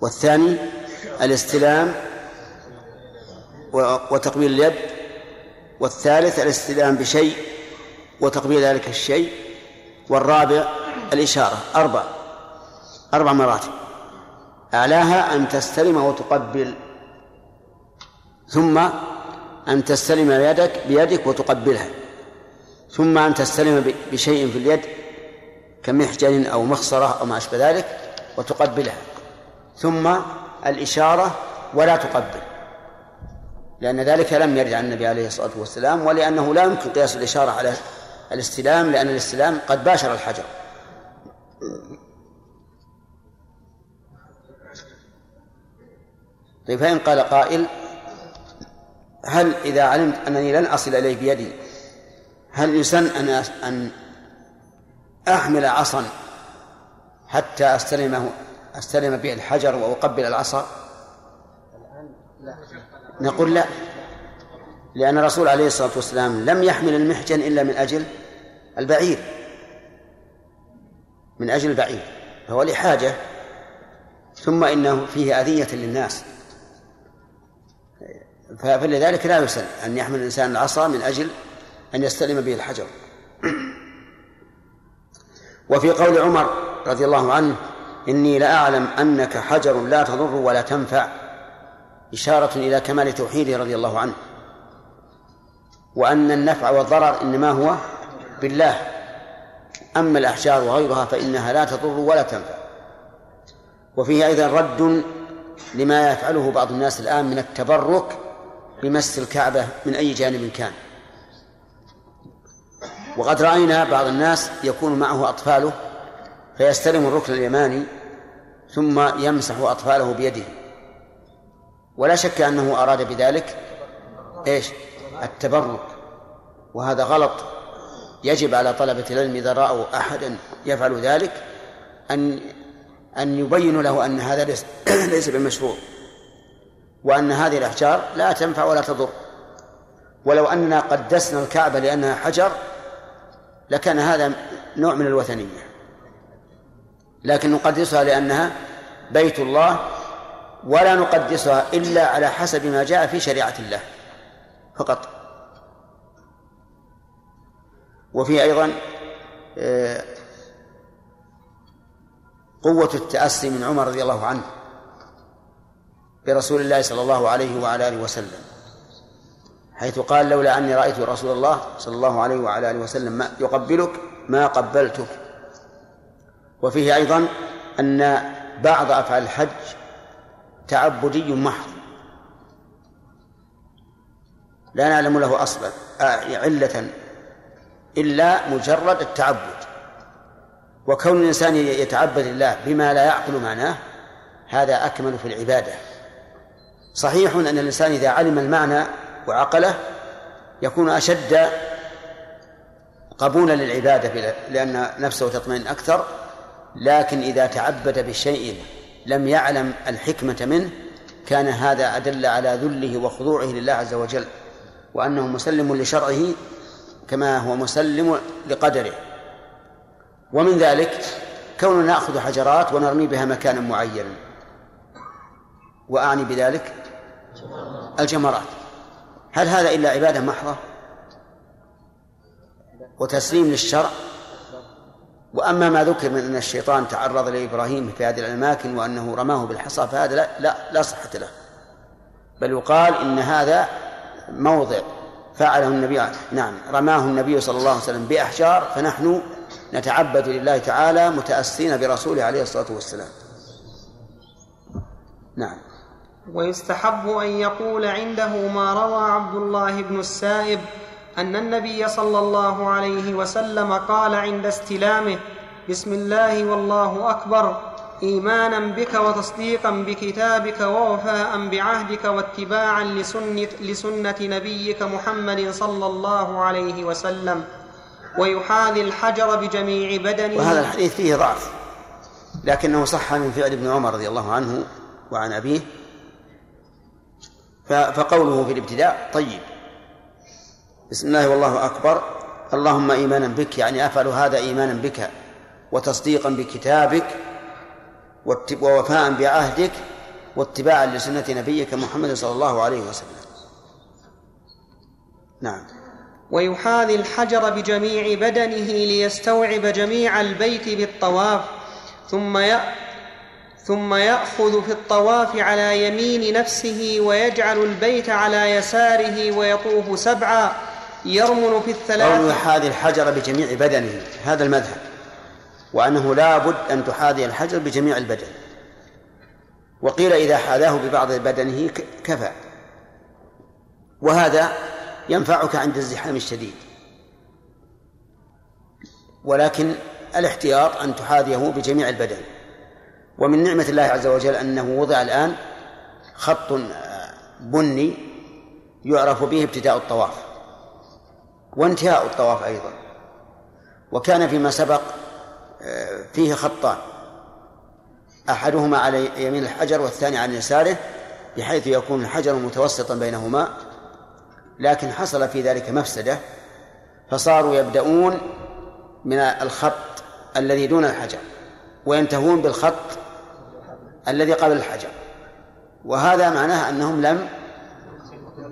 والثاني الاستلام وتقبيل اليد والثالث الاستلام بشيء وتقبيل ذلك الشيء والرابع الإشارة أربع أربع مراتب. أعلاها أن تستلم وتقبل ثم أن تستلم يدك بيدك وتقبلها ثم أن تستلم بشيء في اليد كمحجن أو مخصرة أو ما أشبه ذلك وتقبلها. ثم الإشارة ولا تقبل لأن ذلك لم يرد عن النبي عليه الصلاة والسلام ولأنه لا يمكن قياس الإشارة على الاستلام لأن الاستلام قد باشر الحجر. طيب فإن قال قائل هل إذا علمت أنني لن أصل إليه بيدي هل يسن أن أن أحمل عصا حتى أستلمه أستلم به الحجر وأقبل العصا. نقول لا لأن الرسول عليه الصلاة والسلام لم يحمل المحجن إلا من أجل البعير من أجل البعير فهو لحاجة ثم إنه فيه أذية للناس. فلذلك لا يسن أن يحمل الإنسان العصا من أجل أن يستلم به الحجر. وفي قول عمر رضي الله عنه إني لأعلم أنك حجر لا تضر ولا تنفع إشارة إلى كمال توحيده رضي الله عنه. وأن النفع والضرر إنما هو بالله. أما الأحجار وغيرها فإنها لا تضر ولا تنفع. وفيه أيضا رد لما يفعله بعض الناس الآن من التبرك بمس الكعبة من أي جانب كان. وقد رأينا بعض الناس يكون معه أطفاله فيستلم الركن اليماني ثم يمسح أطفاله بيده. ولا شك أنه أراد بذلك إيش؟ التبرك. وهذا غلط. يجب على طلبة العلم إذا رأوا أحدا يفعل ذلك أن أن يبينوا له أن هذا ليس, ليس بمشروع. وأن هذه الأحجار لا تنفع ولا تضر. ولو أننا قدسنا الكعبة لأنها حجر لكان هذا نوع من الوثنية. لكن نقدسها لأنها بيت الله ولا نقدسها إلا على حسب ما جاء في شريعة الله فقط. وفي أيضا آه، قوة التأسي من عمر رضي الله عنه برسول الله صلى الله عليه وعلى آله وسلم. حيث قال لولا أني رأيت رسول الله صلى الله عليه وعلى آله وسلم ما يقبلك ما قبلتك. وفيه أيضا أن بعض أفعال الحج تعبدي محض. لا نعلم له أصلا علة إلا مجرد التعبد. وكون الإنسان يتعبد الله بما لا يعقل معناه هذا أكمل في العبادة. صحيح أن الإنسان إذا علم المعنى وعقله يكون أشد قبولا للعبادة لأن نفسه تطمئن أكثر لكن إذا تعبد بشيء لم يعلم الحكمة منه كان هذا أدل على ذله وخضوعه لله عز وجل وأنه مسلم لشرعه كما هو مسلم لقدره. ومن ذلك كوننا نأخذ حجرات ونرمي بها مكانا معينا. وأعني بذلك الجمرات. هل هذا إلا عبادة محضة وتسليم للشرع؟ وأما ما ذكر من أن الشيطان تعرض لإبراهيم في هذه الأماكن وأنه رماه بالحصى فهذا لا لا, لا صحة له. بل يقال إن هذا موضع فعله النبي نعم رماه النبي صلى الله عليه وسلم بأحجار فنحن نتعبد لله تعالى متأسين برسوله عليه الصلاة والسلام. نعم. ويستحب أن يقول عنده ما روى عبد الله بن السائب أن النبي صلى الله عليه وسلم قال عند استلامه بسم الله والله أكبر إيمانا بك وتصديقا بكتابك ووفاء بعهدك واتباعا لسنة, لسنة نبيك محمد صلى الله عليه وسلم. ويحاذي الحجر بجميع بدنه. وهذا الحديث فيه ضعف لكنه صح من فعل ابن عمر رضي الله عنه وعن أبيه. فقوله في الابتداء طيب. بسم الله والله أكبر. اللهم إيمانا بك يعني أفعل هذا إيمانا بك وتصديقا بكتابك ووفاء بعهدك واتباعا لسنة نبيك محمد صلى الله عليه وسلم. نعم. ويحاذي الحجر بجميع بدنه ليستوعب جميع البيت بالطواف ثم ثم يأخذ في الطواف على يمين نفسه ويجعل البيت على يساره ويطوف سبعا يرمل في الثلاث. أو يحاذي الحجر بجميع بدنه هذا المذهب. وأنه لا بد أن تحاذي الحجر بجميع البدن. وقيل إذا حاذاه ببعض بدنه كفى. وهذا ينفعك عند الزحام الشديد. ولكن الاحتياط أن تحاذيه بجميع البدن. ومن نعمة الله عز وجل أنه وضع الآن خط بني يعرف به ابتداء الطواف وانتهاء الطواف أيضا. وكان فيما سبق آه، فيه خطان. أحدهما على يمين الحجر والثاني عن يساره بحيث يكون الحجر متوسطا بينهما. لكن حصل في ذلك مفسدة فصاروا يبدأون من الخط الذي دون الحجر وينتهون بالخط الذي قبل الحجر. وهذا معناه أنهم لم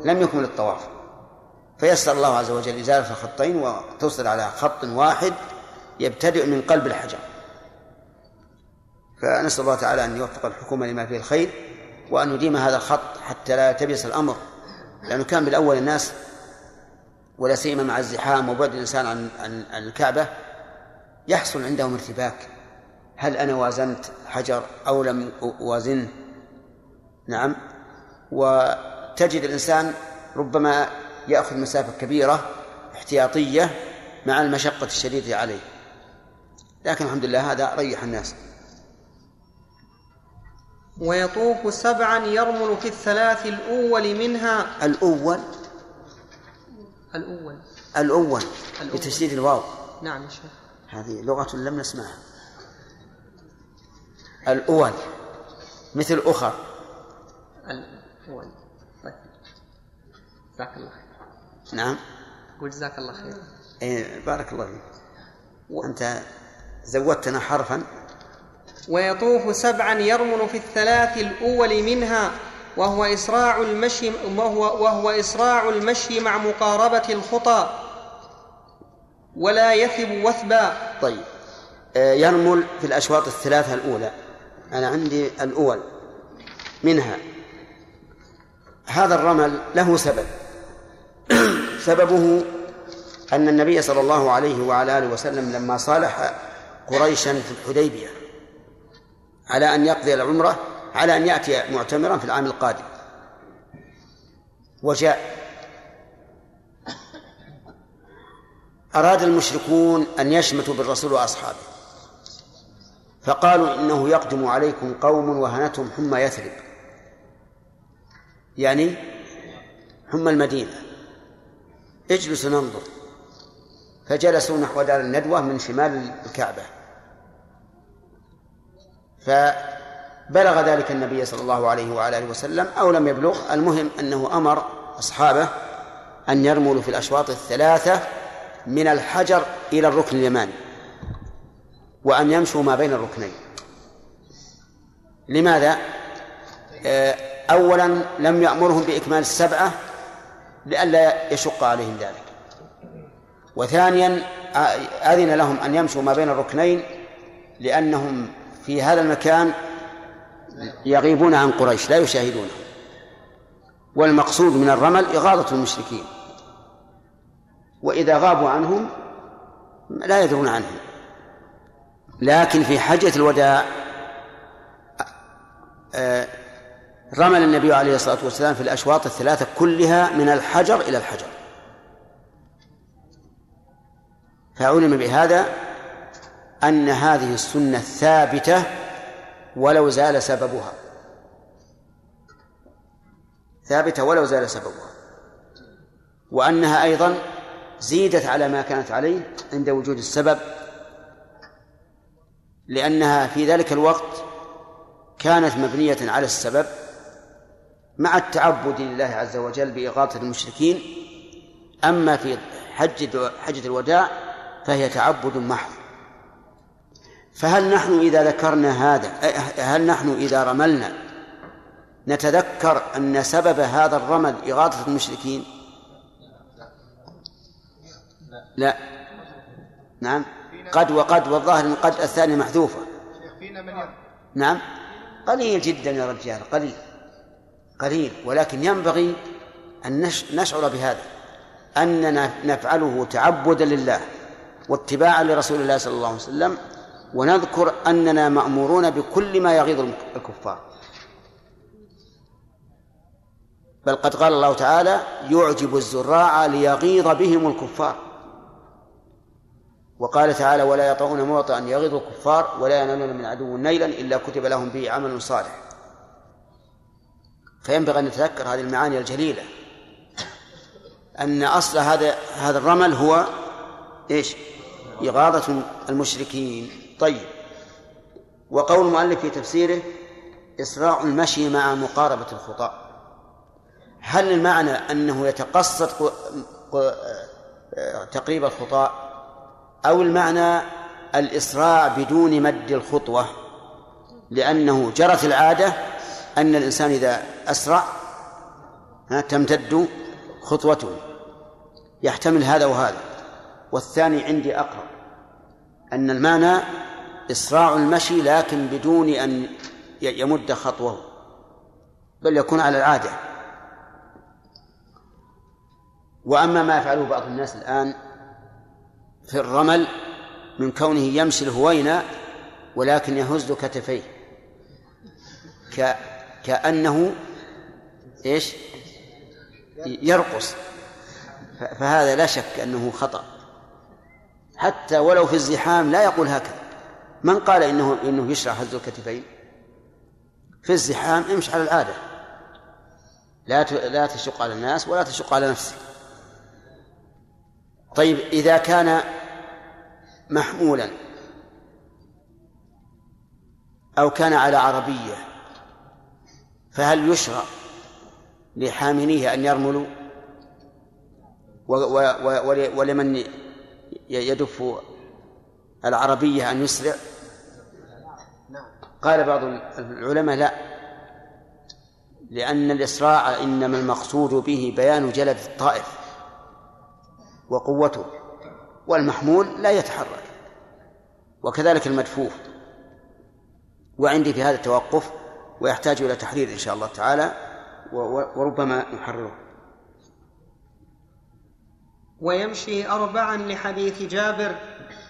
لم يكمل الطواف. فيسر الله عز وجل إزالة الخطين وتوصل على خط واحد يبتدئ من قلب الحجر. فنسأل الله تعالى أن يوفق الحكومة لما فيه الخير وأن يديم هذا الخط حتى لا يلتبس الأمر. لأنه كان بالأول الناس ولا سيما مع الزحام وبعد الإنسان عن عن الكعبة يحصل عندهم ارتباك. هل أنا وازنت حجر أو لم أوازنه نعم. وتجد الإنسان ربما يأخذ مسافة كبيرة احتياطية مع المشقة الشديدة عليه. لكن الحمد لله هذا ريح الناس. ويطوف سبعا يرمل في الثلاث الأول منها. الأول؟ الأول. الأول الأول. بتشديد الواو. نعم يا شيخ. هذه لغة لم نسمعها. الأول مثل أخر. الأول. طيب. جزاك الله خير. نعم. قول جزاك الله خير. إيه بارك الله فيك. أنت زودتنا حرفا. ويطوف سبعا يرمل في الثلاث الأول منها وهو إسراع المشي وهو, وهو إسراع المشي مع مقاربة الخطى. ولا يثب وثبا. طيب. آه، يرمل في الأشواط الثلاثة الأولى. أنا عندي الأول منها هذا الرمل له سبب. سببه أن النبي صلى الله عليه وعلى آله وسلم لما صالح قريشا في الحديبية على أن يقضي العمرة على أن يأتي معتمرا في العام القادم. وجاء. أراد المشركون أن يشمتوا بالرسول وأصحابه. فقالوا إنه يقدم عليكم قوم وهنتهم حمى يثرب. يعني حمى المدينة. اجلسوا ننظر. فجلسوا نحو دار الندوة من شمال الكعبة. فبلغ ذلك النبي صلى الله عليه وعلى آله وسلم أو لم يبلغ. المهم أنه أمر أصحابه أن يرملوا في الأشواط الثلاثة من الحجر إلى الركن اليماني. وأن يمشوا ما بين الركنين. لماذا؟ آه، اولا لم يأمرهم بإكمال السبعة لئلا يشق عليهم ذلك. وثانيا آه، أذن لهم أن يمشوا ما بين الركنين لأنهم في هذا المكان يغيبون عن قريش لا يشاهدونه والمقصود من الرمل إغاظة المشركين. وإذا غابوا عنهم لا يدرون عنهم. لكن في حجة الوداع آه، رمل النبي عليه الصلاة والسلام في الأشواط الثلاثة كلها من الحجر إلى الحجر. فعلم بهذا أن هذه السنة ثابتة ولو زال سببها. ثابتة ولو زال سببها. وأنها أيضا زيدت على ما كانت عليه عند وجود السبب لأنها في ذلك الوقت كانت مبنية على السبب مع التعبد لله عز وجل بإغاثة المشركين. أما في حجة حجة الوداع فهي تعبد محض. فهل نحن إذا ذكرنا هذا هل نحن إذا رملنا نتذكر أن سبب هذا الرمل إغاثة المشركين؟ لا. نعم. قد وقد والظاهر أن قد الثانية محذوفة. نعم. قليل جدا يا رجال قليل. قليل. ولكن ينبغي أن نشعر بهذا. أننا نفعله تعبدا لله واتباعا لرسول الله صلى الله عليه وسلم ونذكر أننا مأمورون بكل ما يغيظ الكفار. بل قد قال الله تعالى يعجب الزراع ليغيظ بهم الكفار. وقال تعالى ولا يطعون موطئا يغيظ الكفار ولا ينالون من عدو نيلا إلا كتب لهم به عمل صالح. فينبغي أن نتذكر هذه المعاني الجليلة. أن أصل هذا هذا الرمل هو إيش؟ إغاظة المشركين. طيب. وقول المؤلف في تفسيره إسراع المشي مع مقاربة الخطأ. هل المعنى أنه يتقصد تقريب الخطأ؟ أو المعنى الإسراع بدون مد الخطوة لأنه جرت العادة أن الإنسان إذا أسرع تمتد خطوته. يحتمل هذا وهذا. والثاني عندي أقرب أن المعنى إسراع المشي لكن بدون أن يمد خطوه. بل يكون على العادة. وأما ما يفعله بعض الناس الآن في الرمل من كونه يمشي الهوينة ولكن يهز كتفيه. كأنه إيش؟ يرقص. فهذا لا شك أنه خطأ. حتى ولو في الزحام لا يقول هكذا. من قال إنه إنه يشرع هز الكتفين؟ في الزحام امش على العادة. لا لا تشق على الناس ولا تشق على نفسك. طيب إذا كان محمولا أو كان على عربية فهل يشرع لحامليه أن يرملوا؟ ولمن يدف العربية أن يسرع؟ قال بعض العلماء لا لأن الإسراع إنما المقصود به بيان جلد الطائف. وقوته والمحمول لا يتحرك وكذلك المدفوف وعندي في هذا التوقف ويحتاج إلى تحرير إن شاء الله تعالى وربما نحرره. ويمشي أربعا لحديث جابر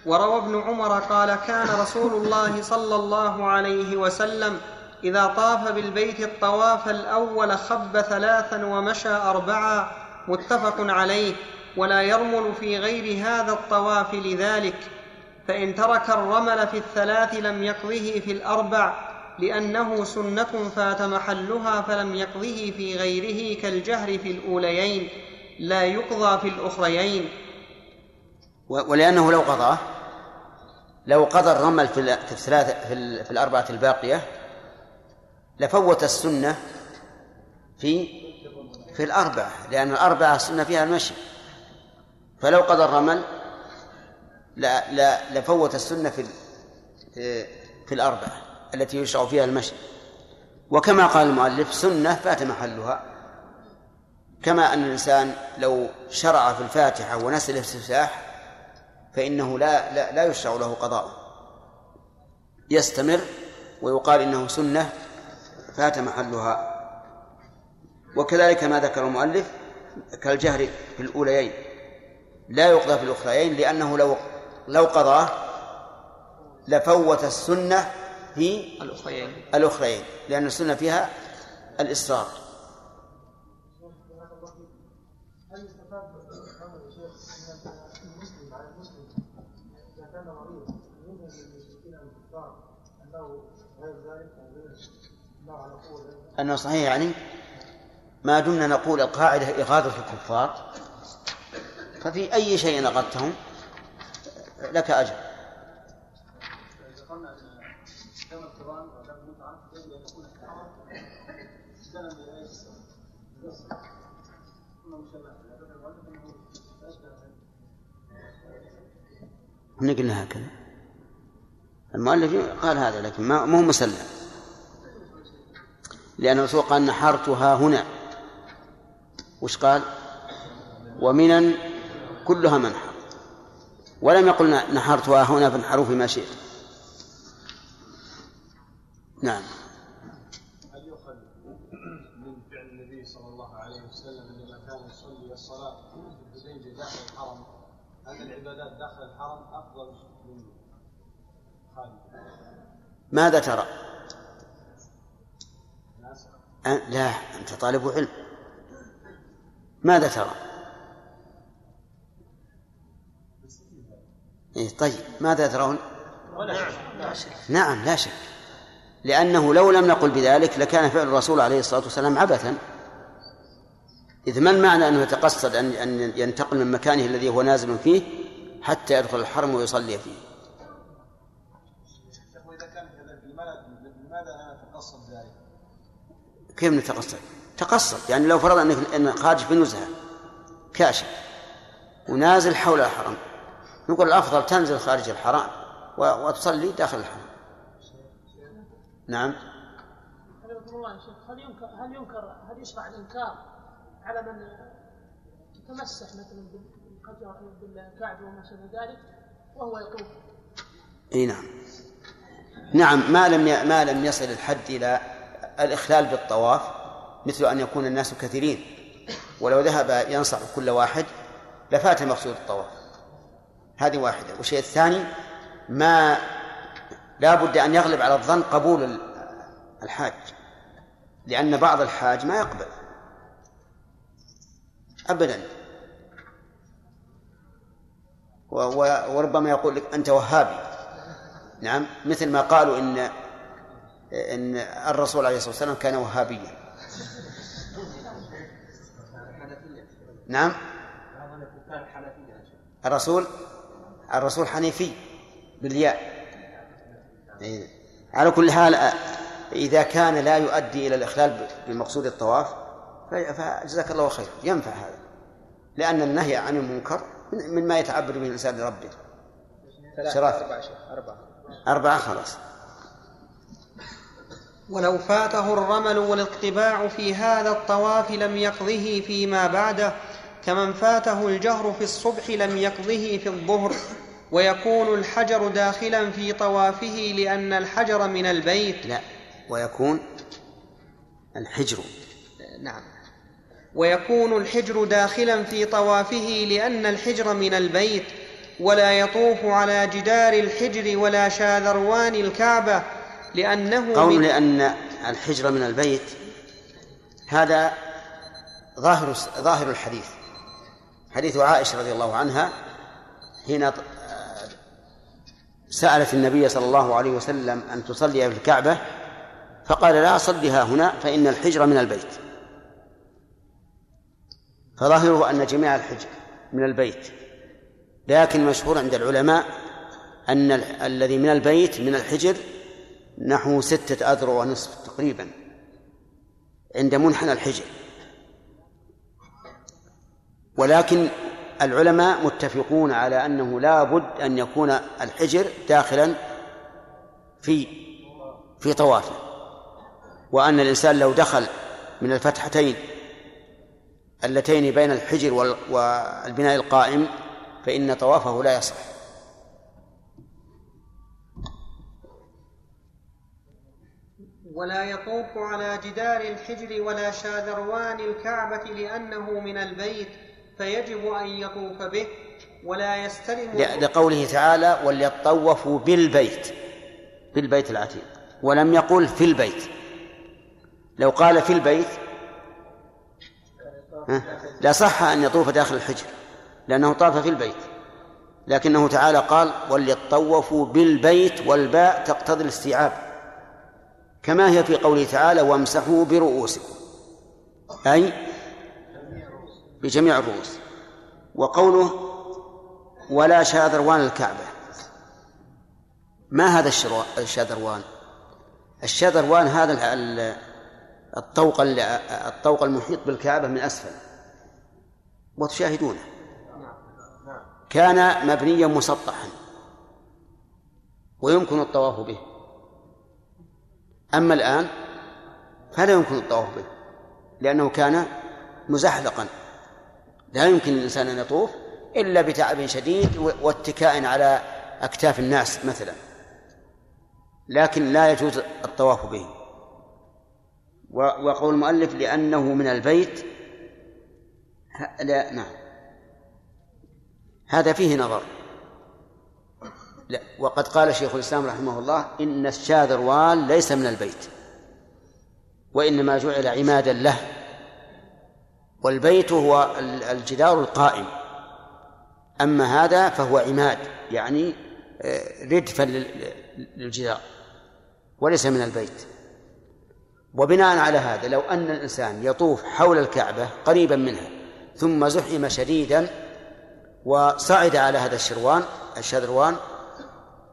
وروى ابن عمر قال كان رسول الله صلى الله عليه وسلم إذا طاف بالبيت الطواف الأول خب ثلاثا ومشى أربعا متفق عليه. ولا يرمل في غير هذا الطواف لذلك فإن ترك الرمل في الثلاث لم يقضه في الأربع لأنه سنة فات محلها فلم يقضه في غيره كالجهر في الأوليين لا يقضى في الأخريين. ولأنه لو قضاه لو قضى الرمل في الثلاثة في الأربعة الباقية لفوت السنة في في الأربعة لأن الأربعة السنة فيها المشي. فلو قضى الرمل لا لا لفوت السنة في في الأربعة التي يشرع فيها المشي. وكما قال المؤلف سنة فات محلها. كما أن الإنسان لو شرع في الفاتحة ونسي الافتتاح فإنه لا لا, لا يشرع له قضاء يستمر ويقال إنه سنة فات محلها. وكذلك ما ذكر المؤلف كالجهر في الأوليين. لا يقضى في الأخريين لأنه لو لو قضاه لفوت السنة في الأخريين. الأخريين لأن السنة فيها الإصرار. أنه صحيح يعني ما دمنا نقول القاعدة إغاظة الكفار. ففي أي شيء أغضتهم لك أجر. إحنا قلنا هكذا. المؤلف قال هذا لكن ما هو مسلم. لأن الرسول قال نحرتها هنا. وش قال؟ ومنا كلها منحر ولم يقل نحرتها هنا فانحروا فيما شئت. نعم. هل يؤخذ من فعل النبي صلى الله عليه وسلم عندما كان يصلي الصلاة في داخل الحرم؟ أن العبادات داخل الحرم من خارج؟ ماذا ترى؟ لا أنت طالب علم. ماذا ترى؟ إيه طيب ماذا ترون؟ لا شك نعم لا شك لأنه لو لم نقل بذلك لكان فعل الرسول عليه الصلاة والسلام عبثا إذ ما المعنى أنه يتقصد أن أن ينتقل من مكانه الذي هو نازل فيه حتى يدخل الحرم ويصلي فيه؟ كيف نتقصد؟ تقصد يعني لو فرض أنك أن خارج في نزهة كاشف ونازل حول الحرم نقول الأفضل تنزل خارج الحرم و- وتصلي داخل الحرم نعم. هل ينكر هل ينكر هل يشرع الإنكار على من يتمسح مثلا بالقجر بالكعبة وما شابه ذلك وهو يطوف إي نعم. نعم ما لم. ما لم يصل الحد إلى الإخلال بالطواف مثل أن يكون الناس كثيرين. ولو ذهب ينصح كل واحد لفات مقصود الطواف. هذه واحدة. والشيء الثاني ما لا بد أن يغلب على الظن قبول ال- الحاج لأن بعض الحاج ما يقبل. و- وربما يقول لك أنت وهابي. نعم مثل ما قالوا ان إن الرسول عليه الصلاة والسلام كان وهابيا. نعم. الرسول الرسول حنيفي بالياء. إيه. على كل حال إذا كان لا يؤدي إلى الإخلال بمقصود الطواف فجزاك الله خير. ينفع هذا. لأن النهي عن المنكر من- مما يتعبد به الإنسان لربه. شرافة. أربعة شيخ. أربعة. أربعة خلاص. ولو فاته الرمل والاطباع في هذا الطواف لم يقضه فيما بعده كمن فاته الجهر في الصبح لم يقضه في الظهر ويكون الحجر داخلا في طوافه لأن الحجر من البيت. لا ويكون الحجر. نعم. ويكون الحجر داخلا في طوافه لأن الحجر من البيت ولا يطوف على جدار الحجر ولا شاذروان الكعبة لأنه قول من لأن الحجر من البيت هذا ظاهر ظاهر الحديث. حديث عائشة رضي الله عنها حين سألت النبي صلى الله عليه وسلم أن تصلي في الكعبة فقال لا صلها هنا فإن الحجر من البيت. فظاهره أن جميع الحجر من البيت لكن مشهور عند العلماء أن ال- الذي من البيت من الحجر نحو ستة أذرع ونصف تقريبا عند منحنى الحجر. ولكن العلماء متفقون على أنه لا بد أن يكون الحجر داخلا في في طوافه وأن الإنسان لو دخل من الفتحتين اللتين بين الحجر وال- والبناء القائم فإن طوافه لا يصح. ولا يطوف على جدار الحجر ولا شاذروان الكعبة لأنه من البيت. فيجب أن يطوف به ولا يستلم لقوله تعالى وليطوفوا بالبيت بالبيت العتيق. ولم يقل في البيت لو قال في البيت لا صح أن يطوف داخل الحجر لأنه طاف في البيت. لكنه تعالى قال وليطوفوا بالبيت والباء تقتضي الاستيعاب كما هي في قوله تعالى وامسحوا برؤوسكم أي بجميع الرؤوس. وقوله ولا شاذروان الكعبة. ما هذا الشاذروان؟ الشاذروان هذا ال- ال- الطوق ال- الطوق المحيط بالكعبة من أسفل. وتشاهدونه. كان مبنيا مسطحا. ويمكن الطواف به. أما الآن فلا يمكن الطواف به. لأنه كان مزحلقا. لا يمكن للإنسان أن يطوف إلا بتعب شديد واتكاء على أكتاف الناس مثلا. لكن لا يجوز الطواف به. وقول المؤلف لأنه من البيت لا نعم. هذا فيه نظر. لا وقد قال شيخ الإسلام رحمه الله إن الشاذروان ليس من البيت وإنما جعل عمادا له. والبيت هو ال- الجدار القائم. أما هذا فهو عماد يعني آه، ردفا لل- للجدار وليس من البيت. وبناء على هذا لو أن الإنسان يطوف حول الكعبة قريبا منها ثم زحم شديدا وصعد على هذا الشروان الشذروان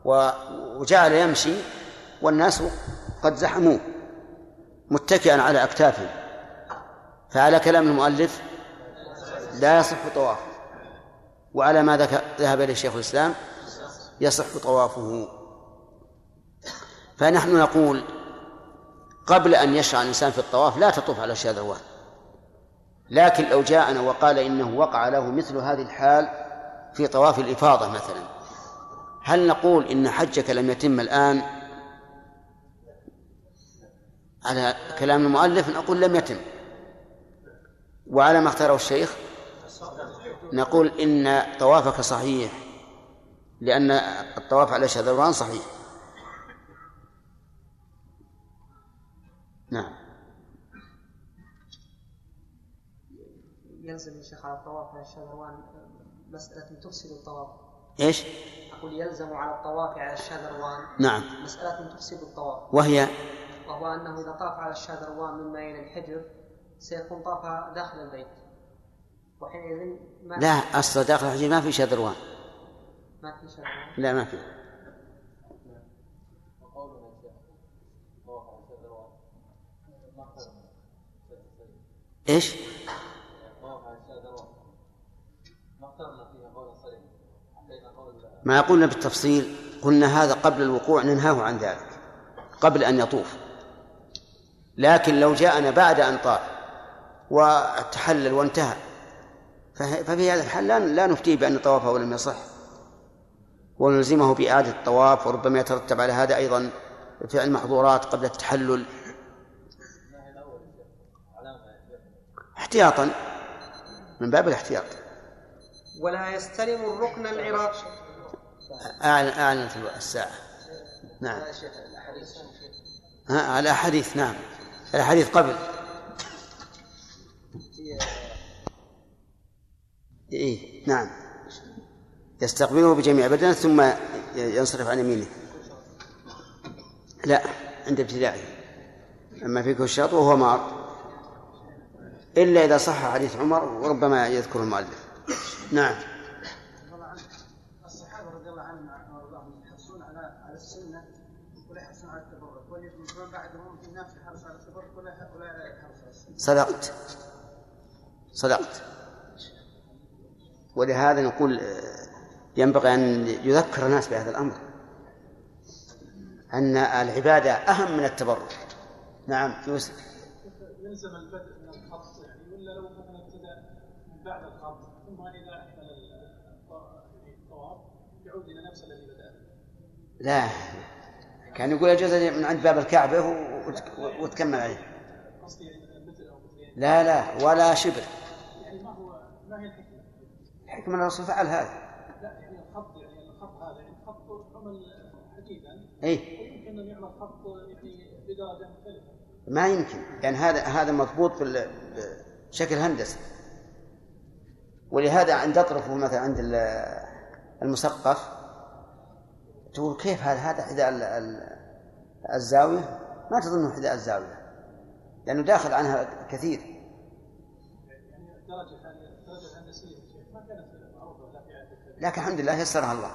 وجعل يمشي والناس قد زحموه متكئا على أكتافهم. فعلى كلام المؤلف لا يصح طوافه وعلى ما ذهب إليه شيخ الإسلام يصح طوافه. فنحن نقول قبل أن يشرع الإنسان في الطواف لا تطوف على الشاذروان لكن لو جاءنا وقال إنه وقع له مثل هذه الحال في طواف الإفاضة مثلا هل نقول إن حجك لم يتم الآن؟ على كلام المؤلف نقول لم يتم. وعلى ما اختاره الشيخ نقول إن طوافك صحيح لأن الطواف على شذروان صحيح. نعم. يلزم الشيخ على الطواف على الشذروان مسألة تفسد الطواف. إيش؟ أقول يلزم على الطواف على الشذروان نعم. مسألة تفسد الطواف. وهي؟ وهو أنه إذا طاف على الشذروان مما يلي الحجر سيكون طاف داخل البيت. وحينئذ ما لا أصلا داخل الحجر ما في شذروان. ما في شذروان. لا ما في. إيش؟ ما قلنا بالتفصيل قلنا هذا قبل الوقوع ننهاه عن ذلك قبل أن يطوف. لكن لو جاءنا بعد أن طاف وتحلل وانتهى. ففي هذا الحال لا لا نفتيه بأن طوافه لم يصح. ونلزمه بإعادة الطواف وربما يترتب على هذا أيضا فعل محظورات قبل التحلل. احتياطا. من باب الاحتياط. ولا يستلم الركن العراق أعلن أعلنت الساعة. نعم. الأحاديث نعم. الأحاديث قبل. إيه نعم. يستقبله بجميع بدنه ثم ينصرف عن يمينه. لا عند ابتدائه أما فيك الشاط وهو مار. إلا إذا صح حديث عمر وربما يذكر المؤلف. نعم. الصحابه رضي الله عنهم يحرصون على السنة ولا يحرصون على التبرك ومن بعدهم في ناس يحرص على التبرك ولا ولا يحرص على السنة صدقت. صدقت. ولهذا نقول ينبغي أن يذكر الناس بهذا الأمر أن العبادة أهم من التبرك نعم يوسف. يلزم البدء من الخط يعني ولا لو مثلا ابتدا من بعد الخط ثم اذا اكمل الط- الطواف يعود إلى نفس الذي به. لا كان يقول يجوز من عند باب الكعبة وت- وتكمل عليه. يعني لا لا ولا شبر. يعني ما هو ما هي حكم الرسول فعل هذا. لا يعني الخط يعني الخط هذا يعني خط عمل حديدا أي ويمكن أن يعمل خط يعني بدرجه مختلفه ما يمكن. يعني هذا هذا مضبوط بال- بشكل هندسي. ولهذا عند اطرفه مثلا عند ال- المسقف تقول كيف هذا هذا حذاء ال- ال- الزاوية؟ ما تظنه حذاء الزاوية لأنه داخل عنها كثير. يعني الدرجه هذه الدرجه الهندسيه يا شيخ ما كانت معروفه لا في عهد النبي. لكن الحمد لله يسرها الله.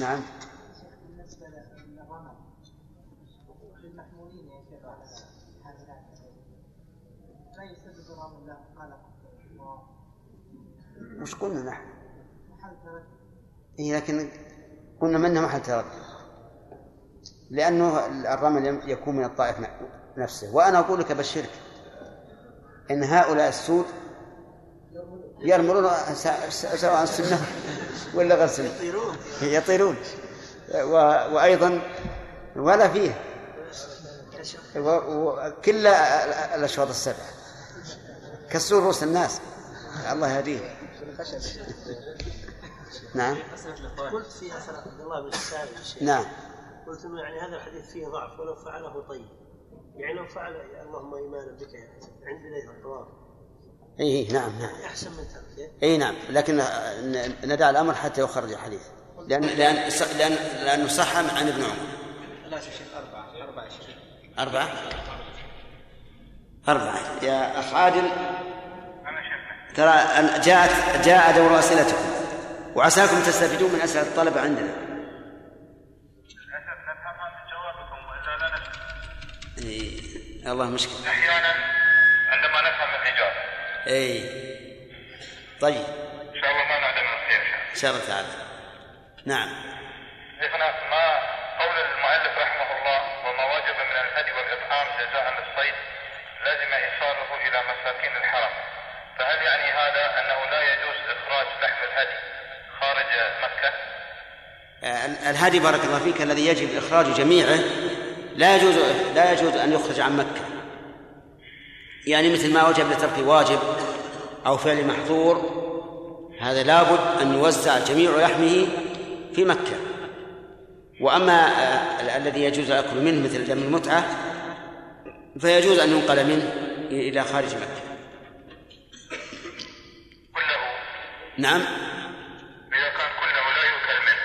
نعم. وش قلنا نحن. إيه لكن قلنا منه محل تردد لأنه الرمل يكون من الطائف نفسه. وأنا أقول لك بشرك. إن هؤلاء السود يرملون سواء سنة ولا غير سنة يطيرون. يطيرون. و... وأيضا ولا فيه. و- وكل الأشواط السبع. كسور رؤوس الناس. الله يهديه. نعم. قلت في أثر عبد الله بن السائب نعم. قلت انه يعني هذا الحديث فيه ضعف ولو فعله طيب. يعني لو فعل اللهم إيمانا بك عند بدايه الطواف. اي نعم نعم. أحسن من تركه اي نعم. لكن ن- ندع الأمر حتى يخرج الحديث. لأن لأن لأن لأنه صح عن ابن عمر. ثلاثة شيخ أربعة أربعة شيخ. أربعة؟ أربعة. يا أخ عادل. ترى جاءت جاء دور أسئلتكم. وعساكم تستفيدون من أسئلة الطلبة عندنا. إيه. الله مشكلة. أحيانا عندما نفهم اي طيب. إن شاء الله ما نعدم الخير إن شاء الله تعالى. نعم. شيخنا ما قول المؤلف رحمه الله وما وجب من الهدي والإطعام جزاء للصيد لازم إيصاله إلى مساكين الحرم. فهل يعني هذا أنه لا يجوز إخراج لحم الهدي خارج مكة؟ آه، الهدي بارك الله فيك الذي يجب إخراج جميعه لا يجوز لا يجوز أن يخرج عن مكة. يعني مثل ما وجب لترك واجب أو فعل محظور هذا لابد أن يوزع جميع لحمه في مكة. وأما آه، ال- الذي يجوز الأكل منه مثل دم المتعة فيجوز أن ينقل منه إلى خارج مكة. نعم. إذا كان كله لا يؤكل منه.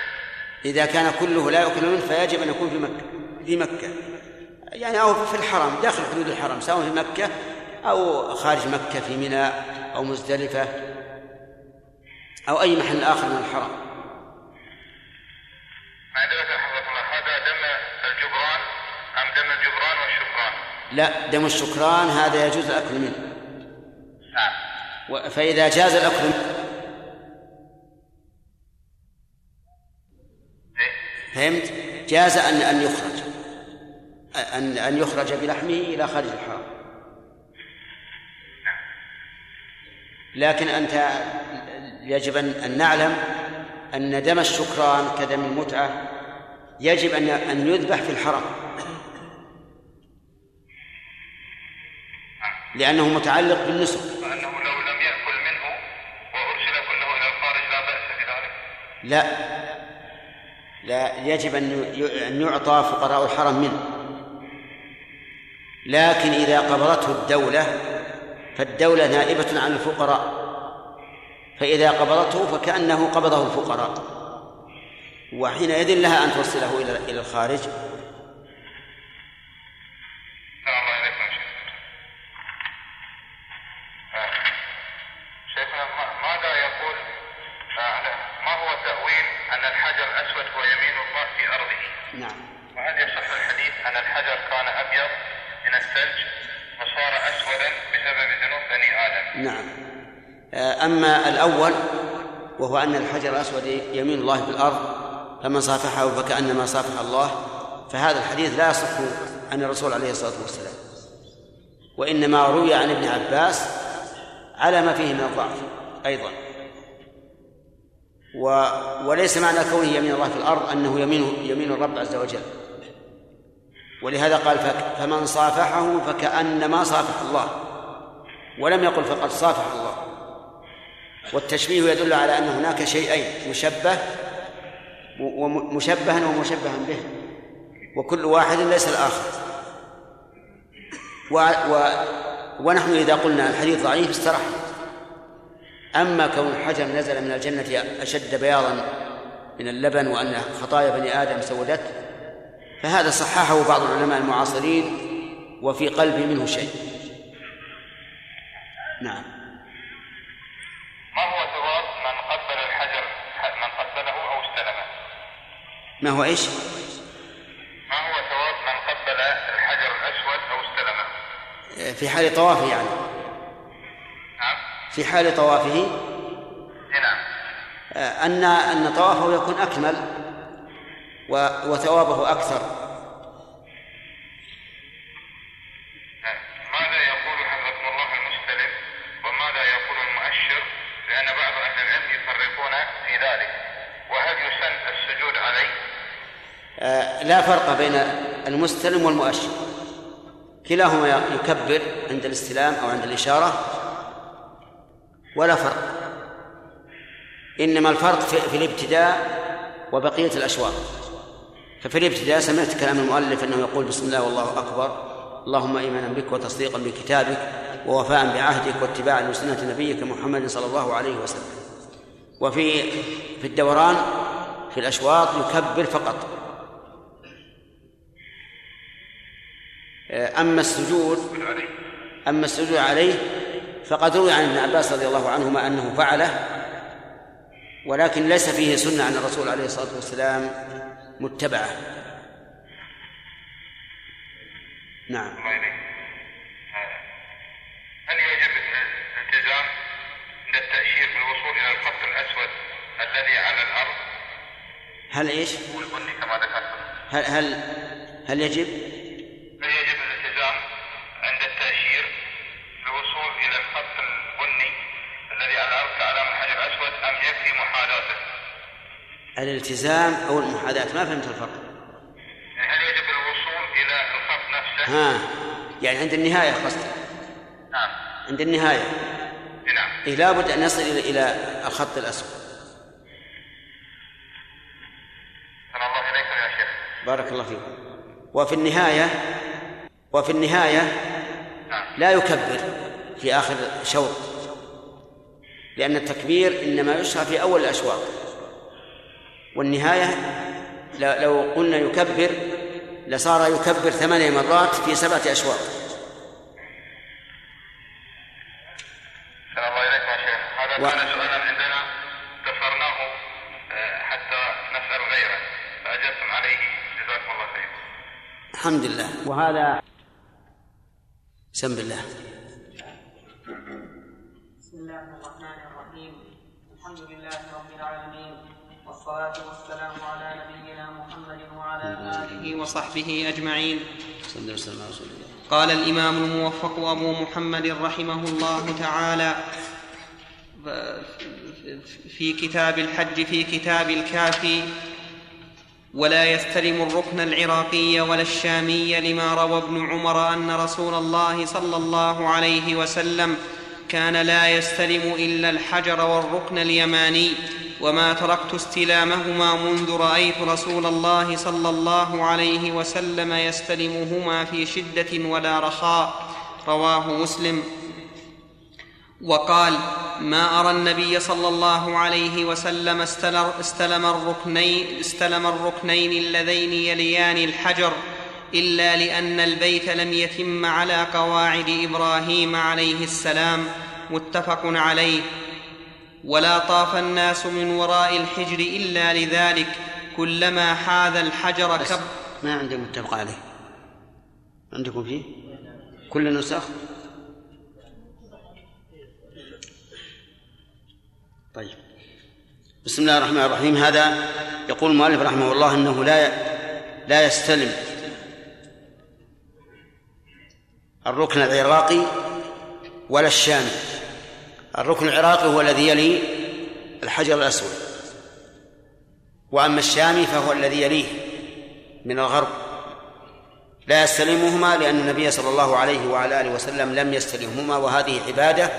إذا كان كله لا يؤكل منه فيجب أن يكون في مكة في مكة. يعني أو في الحرم داخل حدود الحرم سواء في مكة أو خارج مكة في منى أو مزدلفة أو أي محل آخر من الحرم. الله هذا دم الجبران أم دم الجبران والشكران؟ لا دم الشكران هذا يجوز الأكل منه. نعم فإذا جاز الأكل منه. فهمت؟ جاز أن أن يخرج. أن أن يخرج بلحمه إلى خارج الحرم. لكن أنت يجب أن نعلم أن دم الشكران كدم المتعة يجب أن أن يذبح في الحرم. لأنه متعلق بالنسك. فإنه لو لم يأكل منه وأرسل كله إلى الخارج لا بأس بذلك. لا. لا يجب أن يعطى فقراء الحرم منه. لكن إذا قبضته الدولة فالدولة نائبة عن الفقراء. فإذا قبضته فكأنه قبضه الفقراء. وحينئذ لها أن توصله إلى الخارج. نعم. آه، أما الأول وهو أن الحجر الأسود يمين الله في الأرض فمن صافحه فكأنما صافح الله فهذا الحديث لا يصح عن الرسول عليه الصلاة والسلام. وإنما روي عن ابن عباس على ما فيه من الضعف أيضا. و وليس معنى كونه يمين الله في الأرض أنه يمين يمين الرب عز وجل. ولهذا قال فمن صافحه فكأنما صافح الله. ولم يقل فقد صافح الله. والتشبيه يدل على أن هناك شيئين مشبه ومشبها ومشبها به. وكل واحد ليس الآخر. و و ونحن إذا قلنا الحديث ضعيف استرحنا أما كون الحجر نزل من الجنة أشد بياضا من اللبن وأن خطايا بني آدم سودته فهذا صححه بعض العلماء المعاصرين وفي قلبي منه شيء. نعم. ما هو ثواب من قبل الحجر من قبله أو استلمه؟ ما هو إيش؟ ما هو ثواب من قبل الحجر الأسود أو استلمه؟ في حال طوافه يعني. نعم. في حال طوافه؟ نعم. أن أن طوافه يكون أكمل و- وثوابه أكثر. لا فرق بين المستلم والمؤشر. كلاهما يكبر عند الاستلام أو عند الإشارة ولا فرق. إنما الفرق في, الابتداء وبقية الأشواط. ففي الابتداء سمعت كلام المؤلف أنه يقول بسم الله والله أكبر اللهم إيمانا بك وتصديقا بكتابك ووفاء بعهدك واتباعا لسنة نبيك محمد صلى الله عليه وسلم. وفي في الدوران في الأشواط يكبر فقط. أما السجود أما السجود عليه فقد روي عن ابن عباس رضي الله عنهما أنه فعله ولكن ليس فيه سنة عن الرسول عليه الصلاة والسلام متبعة نعم هل يجب الالتزام عند التأشير بالوصول إلى الخط الأسود الذي على الأرض هل إيش؟ والبني كما ذكرت هل هل هل يجب؟ هل يجب الالتزام عند التأشير بالوصول إلى الخط البني الذي على الأرض كعلام الحجر الأسود أم يكفي محاذاته؟ الالتزام أو المحاذاة؟ ما فهمت الفرق. يعني هل يجب الوصول إلى الخط نفسه؟ ها يعني عند النهاية قصدك؟ نعم. عند النهاية؟ نعم. إيه لابد أن يصل إلى إلى الخط الأسود. الله إليكم يا شيخ. بارك الله فيكم وفي النهاية وفي النهاية لا يكبر في آخر شوط لأن التكبير إنما يشرع في أول الأشواط والنهاية لو قلنا يكبر لصار يكبر ثمانية مرات في سبعة أشواط الله إليكم يا شيخ. هذا و- كان سؤالا عندنا كسرناه آه، حتى نسأل غيره فأجبتم عليه. جزاكم الله خير. الحمد لله. وهذا سم بالله بسم الله الرحمن الرحيم. الحمد لله رب العالمين والصلاة والسلام على نبينا محمد وعلى آله وصحبه أجمعين. صلى الله وسلم. رسول الله قال الإمام الموفق أبو محمد رحمه الله تعالى في كتاب الحج في كتاب الكافي ولا يستلم الركن العراقي ولا الشامي لما روى ابن عمر أن رسول الله صلى الله عليه وسلم كان لا يستلم إلا الحجر والركن اليماني وما تركت استلامهما منذ رأيت رسول الله صلى الله عليه وسلم يستلمهما في شدة ولا رخاء. رواه مسلم. وقال ما أرى النبي صلى الله عليه وسلم استل- استلم الركنين استلم الركنين اللذين يليان الحجر إلا لأن البيت لم يتم على قواعد إبراهيم عليه السلام. متفق عليه. ولا طاف الناس من وراء الحجر إلا لذلك كلما حاذ الحجر كب ما عندي متفق عليه. عندكم فيه؟ كل النسخ طيب. بسم الله الرحمن الرحيم. هذا يقول المؤلف رحمه الله إنه لا لا يستلم الركن العراقي ولا الشامي الركن العراقي هو الذي يلي الحجر الأسود. وأما الشامي فهو الذي يليه من الغرب. لا يستلمهما لأن النبي صلى الله عليه وعلى آله وسلم لم يستلمهما وهذه عبادة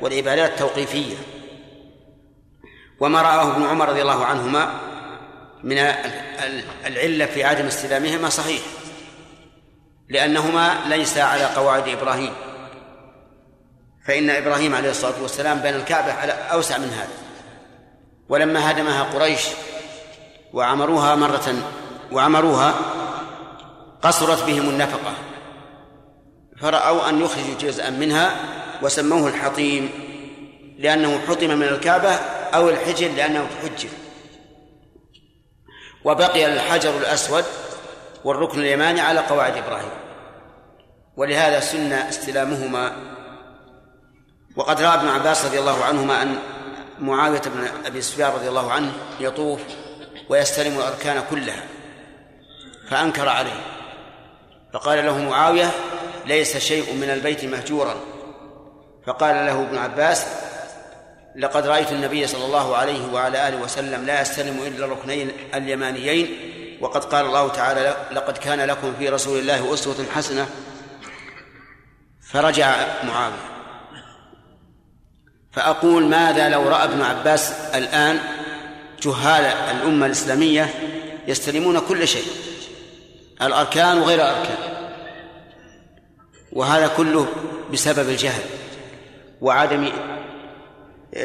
والعبادات توقيفية. وما رآه ابن عمر رضي الله عنهما من العلة في عدم استلامهما صحيح لأنهما ليس على قواعد إبراهيم. فإن إبراهيم عليه الصلاة والسلام بنى الكعبة على أوسع من هذا. ولما هدمها قريش وعمروها مرة وعمروها قصرت بهم النفقة فرأوا أن يخرجوا جزءا منها وسموه الحطيم لأنه حطم من الكعبة أو الحجر لأنه تحجر وبقي الحجر الأسود والركن اليماني على قواعد إبراهيم. ولهذا سن استلامهما. وقد رأى ابن عباس رضي الله عنهما أن معاوية بن أبي سفيان رضي الله عنه يطوف ويستلم الأركان كلها. فأنكر عليه. فقال له معاوية ليس شيء من البيت مهجورا. فقال له ابن عباس لقد رأيت النبي صلى الله عليه وعلى آله وسلم لا يستلم إلا الركنين اليمانيين وقد قال الله تعالى لقد كان لكم في رسول الله أسوة حسنة فرجع معاوية. فأقول ماذا لو رأى ابن عباس الآن جهال الأمة الإسلامية يستلمون كل شيء الأركان وغير الأركان وهذا كله بسبب الجهل وعدم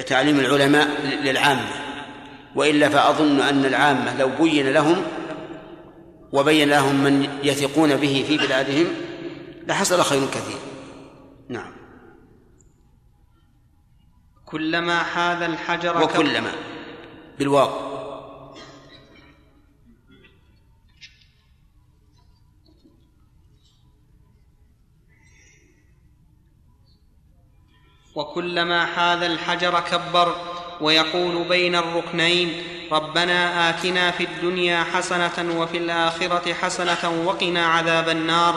تعليم العلماء للعامة. وإلا فأظن أن العامة لو بين لهم وبين لهم من يثقون به في بلادهم لحصل خير كثير. نعم. كلما حاذ الحجر وكلما. بالواو. وكلما حاذ الحجر كبر ويقول بين الركنين ربنا آتنا في الدنيا حسنة وفي الآخرة حسنة وقنا عذاب النار.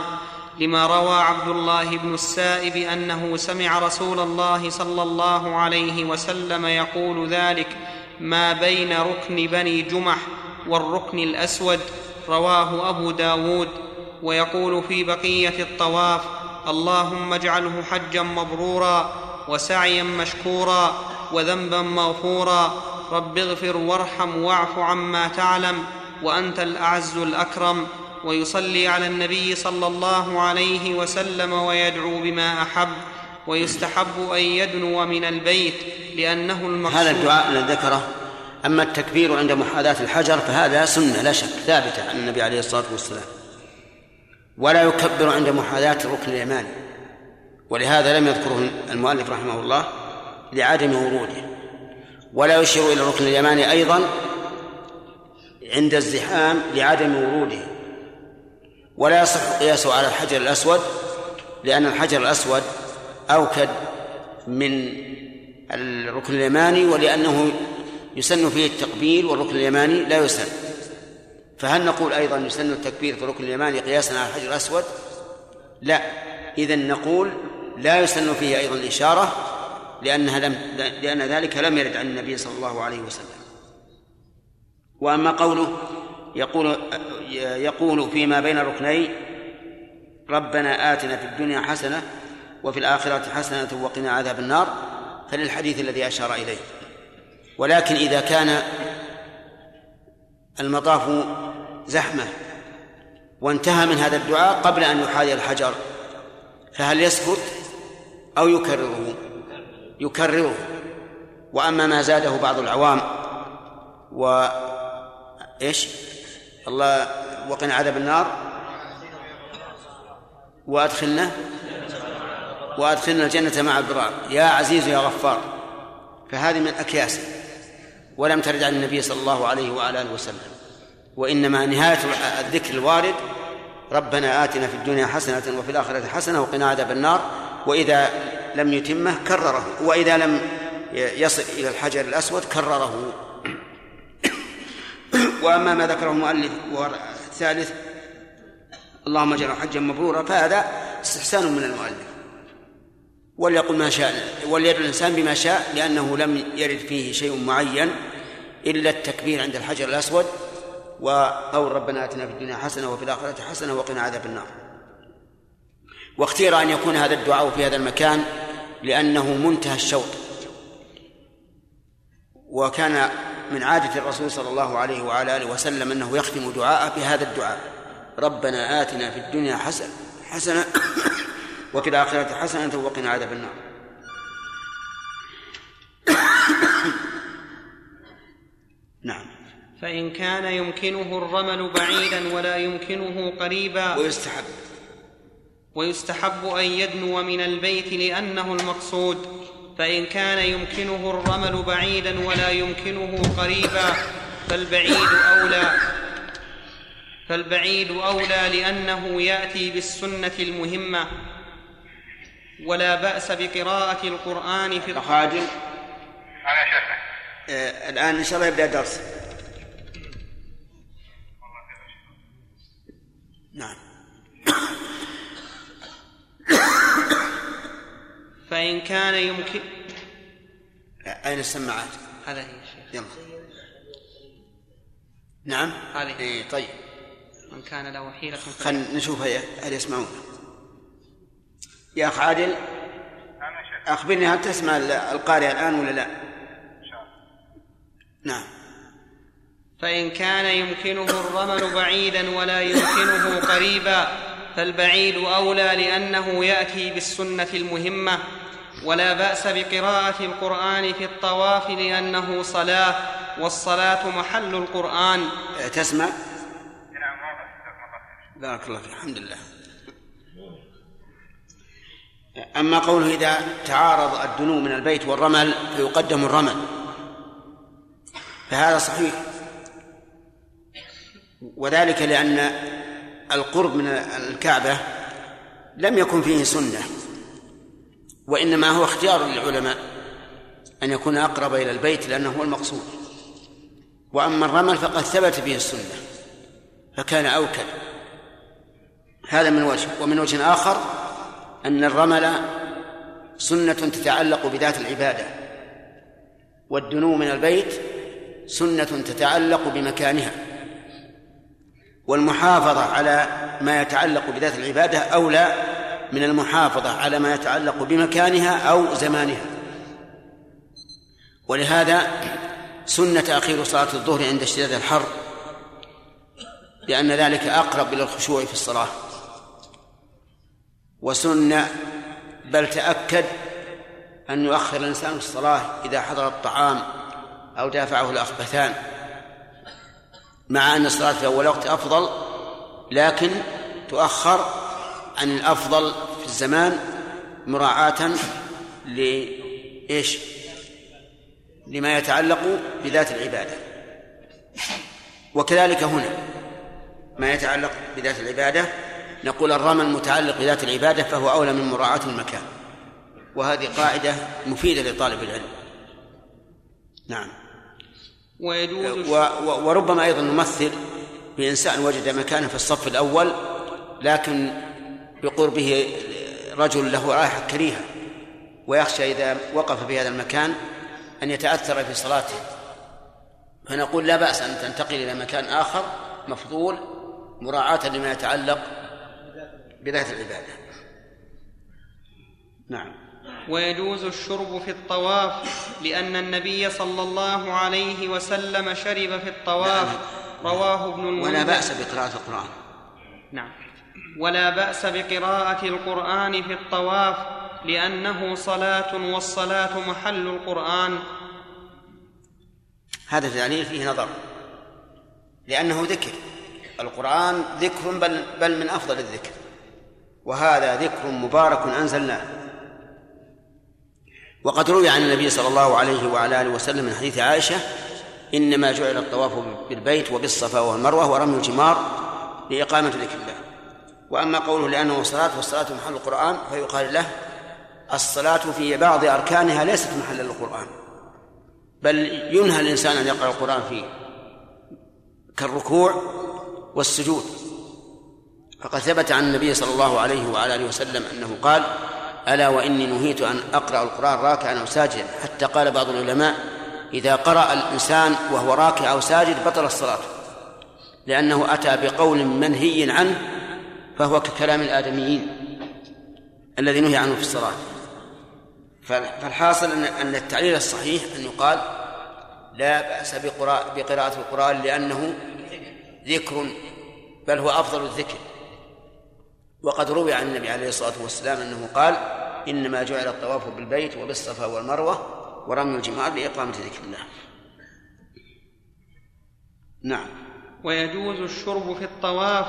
لما روى عبد الله بن السائب أنه سمع رسول الله صلى الله عليه وسلم يقول ذلك ما بين ركن بني جمح والركن الأسود؟ رواه أبو داود. ويقول في بقية الطواف اللهم اجعله حجا مبرورا وسعيا مشكورا وذنبا مغفورا رب اغفر وارحم واعف عما تعلم وأنت الأعز الأكرم ويصلي على النبي صلى الله عليه وسلم ويدعو بما أحب ويستحب أن يدنو من البيت لأنه المقصود. هذا الدعاء الذي ذكره أما التكبير عند محاذاة الحجر فهذا سنة لا شك ثابتة عن النبي عليه الصلاة والسلام. ولا يكبر عند محاذاة الركن اليماني. ولهذا لم يذكره المؤلف رحمه الله لعدم وروده ولا يشير إلى الركن اليماني أيضا عند الزحام لعدم وروده ولا يصح قياسه على الحجر الأسود لأن الحجر الأسود أوكد من الركن اليماني ولأنه يسن فيه التقبيل والركن اليماني لا يسن. فهل نقول أيضا يسن التكبير في الركن اليماني قياسا على الحجر الأسود؟ لا. اذا نقول لا يسن فيه أيضا الإشارة لانها لم لأن ذلك لم يرد عن النبي صلى الله عليه وسلم. وأما قوله يقول يقول فيما بين الركنين ربنا آتنا في الدنيا حسنة وفي الآخرة حسنة وقنا عذاب النار فللحديث الذي أشار إليه. ولكن إذا كان المطاف زحمة وانتهى من هذا الدعاء قبل أن يحاذي الحجر فهل يسكت؟ أو يكرره. يكرره. وأما ما زاده بعض العوام و إيش؟ الله وقنا عذاب النار. وأدخلنا وأدخلنا الجنة مع البرار يا عزيز يا غفار. فهذه من أكياس. ولم ترد عن النبي صلى الله عليه وعلى آله وسلم. وإنما نهاية الذكر الوارد ربنا آتنا في الدنيا حسنة وفي الآخرة حسنة وقنا عذاب النار. وإذا لم يتمه كرره وإذا لم يصل إلى الحجر الأسود كرره. وأما ما ذكره المؤلف الثالث اللهم اجعله حجا مبرورا فهذا استحسان من المؤلف. وليقل ما شاء وليدعو الإنسان بما شاء لأنه لم يرد فيه شيء معين إلا التكبير عند الحجر الأسود وقول ربنا آتنا في الدنيا حسنة وفي الآخرة حسنة وقنا عذاب النار. واختير أن يكون هذا الدعاء في هذا المكان لأنه منتهى الشوق. وكان من عادة الرسول صلى الله عليه وعلى آله وسلم أنه يختم دعاءه بهذا الدعاء. ربنا آتنا في الدنيا حسنة حسنة وفي الآخرة حسنة وقنا عذاب النار. نعم. فإن كان يمكنه الرمل بعيدا ولا يمكنه قريبا ويستحب. ويستحب أن يدنو من البيت لأنه المقصود فإن كان يمكنه الرمل بعيدا ولا يمكنه قريبا فالبعيد أولى فالبعيد أولى لأنه يأتي بالسنة المهمة. ولا بأس بقراءة القرآن في الخادم شيخنا. آه الآن إن شاء الله يبدأ الدرس. نعم. فإن كان يمكن أين السماعات؟ هذا هي شيخ. يلا. نعم؟ هذه. إيه طيب. من كان له حيلة خلينا نشوف هل يسمعون. يا أخ عادل؟ أخبرني هل تسمع القارئ الآن ولا لا؟ نعم. فإن كان يمكنه الرمل بعيدا ولا يمكنه قريبا فالبعيد أولى لأنه يأتي بالسنة المهمة ولا بأس بقراءة القرآن في الطواف لأنه صلاة والصلاة محل القرآن. تسمع؟ بارك الله فيك الحمد لله. أما قوله إذا تعارض الدنو من البيت والرمل فيقدم الرمل. فهذا صحيح. وذلك لأن القرب من الكعبة لم يكن فيه سنة وإنما هو اختيار للعلماء أن يكون أقرب إلى البيت لأنه هو المقصود. وأما الرمل فقد ثبت فيه السنة فكان أوكل. هذا من وجه ومن وجه آخر أن الرمل سنة تتعلق بذات العبادة والدنو من البيت سنة تتعلق بمكانها. والمحافظة على ما يتعلق بذات العبادة أولى من المحافظة على ما يتعلق بمكانها أو زمانها. ولهذا سنة أخير صلاة الظهر عند اشتداد الحر لأن ذلك أقرب إلى الخشوع في الصلاة. وسنة بل تأكد أن يؤخر الإنسان الصلاة إذا حضر الطعام أو دافعه الأخبثان. مع أن الصلاة في أول وقت أفضل لكن تؤخر عن الأفضل في الزمان مراعاة لإيش؟ لما يتعلق بذات العبادة. وكذلك هنا ما يتعلق بذات العبادة نقول الرمل متعلق بذات العبادة فهو أولى من مراعاة المكان. وهذه قاعدة مفيدة لطالب العلم. نعم. ويجوز وربما أيضا نمثل بإنسان وجد مكانا في الصف الأول لكن بقربه رجل له رائحة كريهة ويخشى إذا وقف في هذا المكان أن يتأثر في صلاته. فنقول لا بأس أن تنتقل إلى مكان آخر مفضول مراعاة لما يتعلق بذات العبادة. نعم. ويجوز الشرب في الطواف لأن النبي صلى الله عليه وسلم شرب في الطواف. رواه ابن المنذر. ولا بأس بقراءة القرآن. نعم. ولا بأس بقراءة القرآن في الطواف لأنه صلاة والصلاة محل القرآن. هذا التعليل فيه نظر. لأنه ذكر. القرآن ذكر بل, بل من أفضل الذكر. وهذا ذكر مبارك أنزلناه. وقد روي عن النبي صلى الله عليه وعلى آله وسلم من حديث عائشة إنما جعل الطواف بالبيت وبالصفا والمروة ورمي الجمار لإقامة ذكر الله. وأما قوله لأنه صلاة والصلاة محل القرآن فيقال له الصلاة في بعض أركانها ليست محلا للقرآن. بل ينهى الإنسان أن يقرأ القرآن فيه كالركوع والسجود. فقد ثبت عن النبي صلى الله عليه وعلى آله وسلم أنه قال ألا وإني نهيت أن أقرأ القرآن راكعا أو ساجدا. حتى قال بعض العلماء إذا قرأ الإنسان وهو راكع أو ساجد بطل الصلاة لأنه أتى بقول منهي عنه فهو ككلام الآدميين الذي نهي عنه في الصلاة. فالحاصل ان التعليل الصحيح أن يقال لا بأس بقراءة القرآن لأنه ذكر بل هو أفضل الذكر. وقد روي عن النبي عليه الصلاة والسلام أنه قال إنما جعل الطواف بالبيت وبالصفا والمروة ورمي الجمار لإقامة ذكر الله. نعم. ويجوز الشرب في الطواف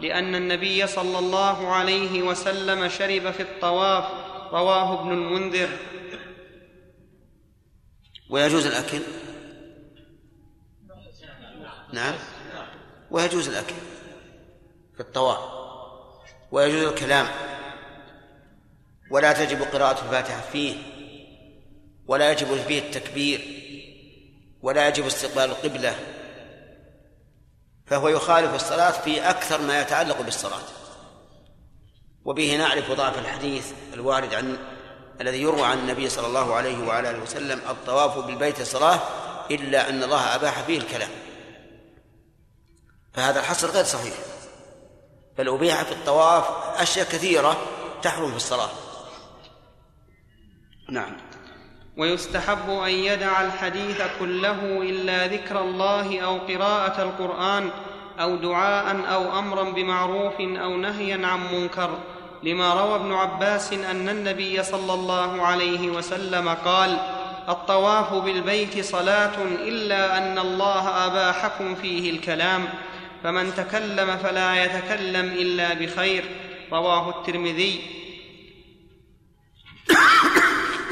لأن النبي صلى الله عليه وسلم شرب في الطواف. رواه ابن المنذر. ويجوز الأكل؟ نعم. ويجوز الأكل في الطواف. ويجوز الكلام. ولا تجب قراءة الفاتحة فيه. ولا يجب فيه التكبير. ولا يجب استقبال القبلة. فهو يخالف الصلاة في أكثر ما يتعلق بالصلاة. وبه نعرف ضعف الحديث الوارد عن الذي يروى عن النبي صلى الله عليه وعلى آله وسلم الطواف بالبيت صلاة إلا أن الله أباح فيه الكلام. فهذا الحصر غير صحيح. بل أبيح في الطواف أشياء كثيرة تحرم في الصلاة. نعم. ويستحب أن يدع الحديث كله إلا ذكر الله أو قراءة القرآن أو دعاء أو أمرا بمعروف أو نهيا عن منكر لما روى ابن عباس أن النبي صلى الله عليه وسلم قال الطواف بالبيت صلاة إلا أن الله أباحكم فيه الكلام. فمن تكلم فلا يتكلم إلا بخير. رواه الترمذي.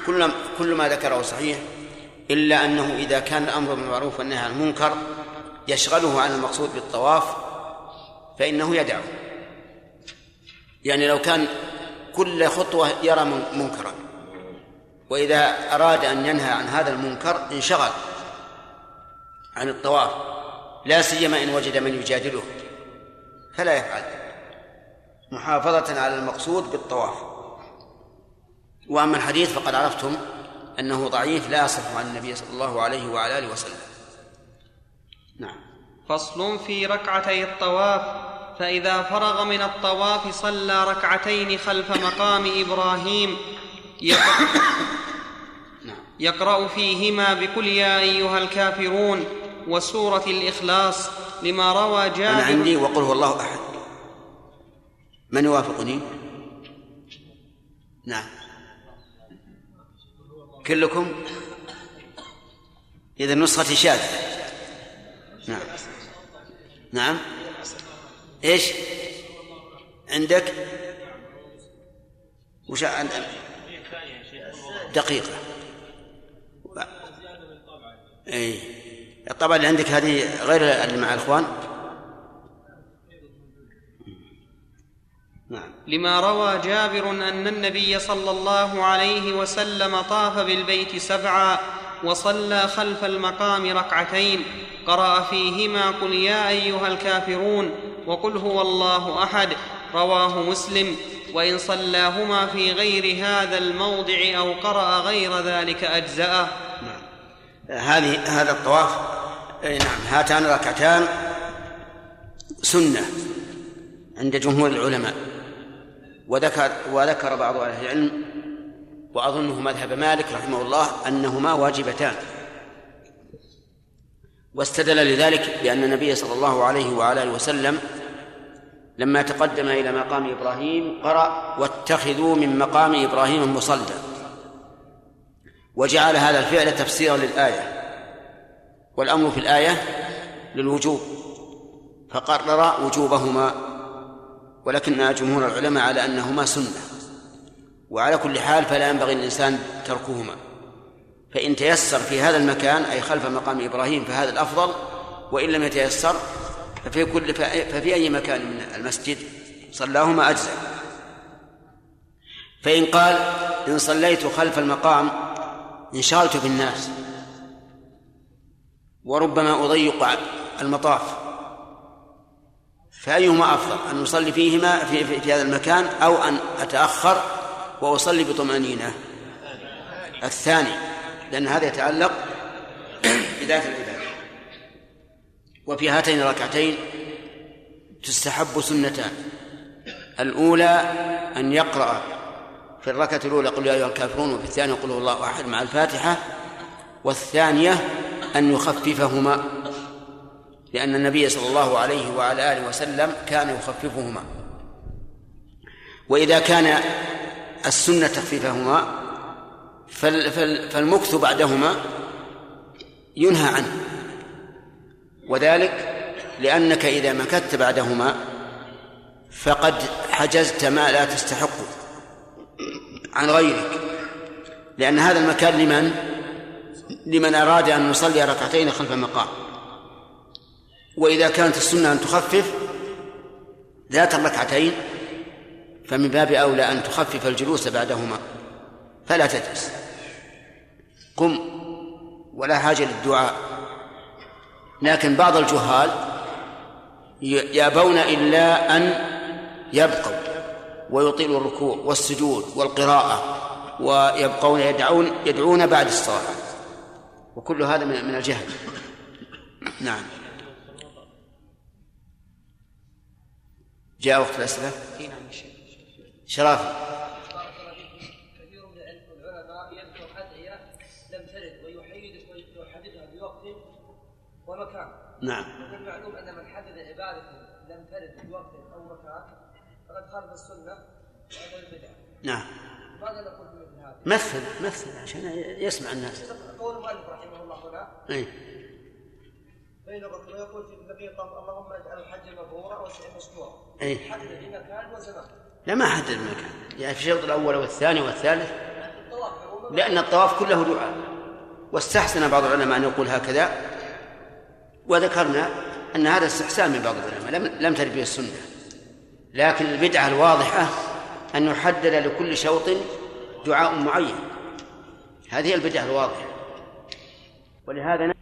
كل كل ما ذكره صحيح إلا أنه إذا كان الأمر بالمعروف والنهي عن المنكر يشغله عن المقصود بالطواف فإنه يدعه يعني لو كان كل خطوة يرى منكرا وإذا أراد أن ينهى عن هذا المنكر انشغل عن الطواف. لا سيما إن وجد من يجادله. فلا يفعل محافظة على المقصود بالطواف. وأما الحديث فقد عرفتم أنه ضعيف لا يصح عن النبي صلى الله عليه وعلى آله وسلم. نعم. فصل في ركعتي الطواف فإذا فرغ من الطواف صلى ركعتين خلف مقام إبراهيم. يقرأ, يقرأ فيهما بقل يا أيها الكافرون. وسورة الإخلاص لما روى جابر أنا عندي وقل هو الله أحد. من يوافقني؟ نعم. كلكم؟ إذا نسخة شاذة. نعم. نعم. إيش؟ عندك؟ وش دقيقة. اي الطبعة اللي عندك هذه غير اللي مع الإخوان نعم. لما روى جابر أن النبي صلى الله عليه وسلم طاف بالبيت سبعا وصلى خلف المقام ركعتين قرأ فيهما قل يا أيها الكافرون وقل هو الله أحد رواه مسلم وإن صلاهما في غير هذا الموضع أو قرأ غير ذلك نعم. هذه هذا الطواف نعم هاتان ركعتان سنة عند جمهور العلماء. وذكر وذكر بعض أهل العلم وأظنه مذهب مالك رحمه الله أنهما واجبتان. واستدل لذلك بأن النبي صلى الله عليه وعلى آله وسلم لما تقدم إلى مقام إبراهيم قرأ واتخذوا من مقام إبراهيم مصلى. وجعل هذا الفعل تفسيرا للآية والأمر في الآية للوجوب فقرر وجوبهما ولكن جمهور العلماء على أنهما سنة وعلى كل حال فلا ينبغي للإنسان تركهما فإن تيسر في هذا المكان أي خلف مقام إبراهيم فهذا الأفضل وإن لم يتيسر ففي كل ففي أي مكان من المسجد صلاهما أجزاء فإن قال إن صليت خلف المقام انشغلت بالناس. وربما أضيق المطاف. فأيهما أفضل؟ أن نصلي فيهما في, في, في هذا المكان أو أن أتأخر وأصلي بطمأنينة. الثاني لأن هذا يتعلق بذات العبادة. وفي هاتين الركعتين تستحب سنتان. الأولى أن يقرأ في الركعة الأولى قل يا أيها الكافرون وفي الثانية قل الله أحد مع الفاتحة والثانية أن يخففهما لأن النبي صلى الله عليه وعلى آله وسلم كان يخففهما. وإذا كان السنة تخفيفهما فالمكث بعدهما ينهى عنه. وذلك لأنك إذا مكثت بعدهما فقد حجزت ما لا تستحقه عن غيرك. لأن هذا المكان لمن؟ لمن أراد أن يصلي ركعتين خلف مقام وإذا كانت السنة أن تخفف ذات الركعتين فمن باب أولى أن تخفف الجلوس بعدهما. فلا تجلس. قم ولا حاجة للدعاء. لكن بعض الجهال يابون إلا أن يبقوا. ويطيلوا الركوع والسجود والقراءة ويبقون يدعون يدعون بعد الصلاة. وكل هذا من الجهل. نعم. جاء وقت الأسئلة؟ شرافي. كثير من العلماء يذكر أدعية لم ترد ويحددها بوقت ومكان نعم. من المعلوم أن من حدد عبادة لم ترد في وقت أو مكان خالف البدعة نعم. ماذا نقول في مثل هذا؟ مثل مثل عشان يسمع الناس. قول المؤلف رحمه الله هنا. إيه. بين الركن؟ ويقول في النبي اللهم اجعل الحج مبرورا والسعي مشكورا إيه. حدد في مكان وزمان. لا ما حدد المكان. يعني في الشوط الأول والثاني والثالث. لأن الطواف كله دعاء. واستحسن بعض العلماء أن يقول هكذا. وذكرنا أن هذا استحسان من بعض العلماء. لم لم ترد به السنة. لكن البدعة الواضحة أن يحدد لكل شوط دعاء معين. هذه البدعة الواضحة. ولهذا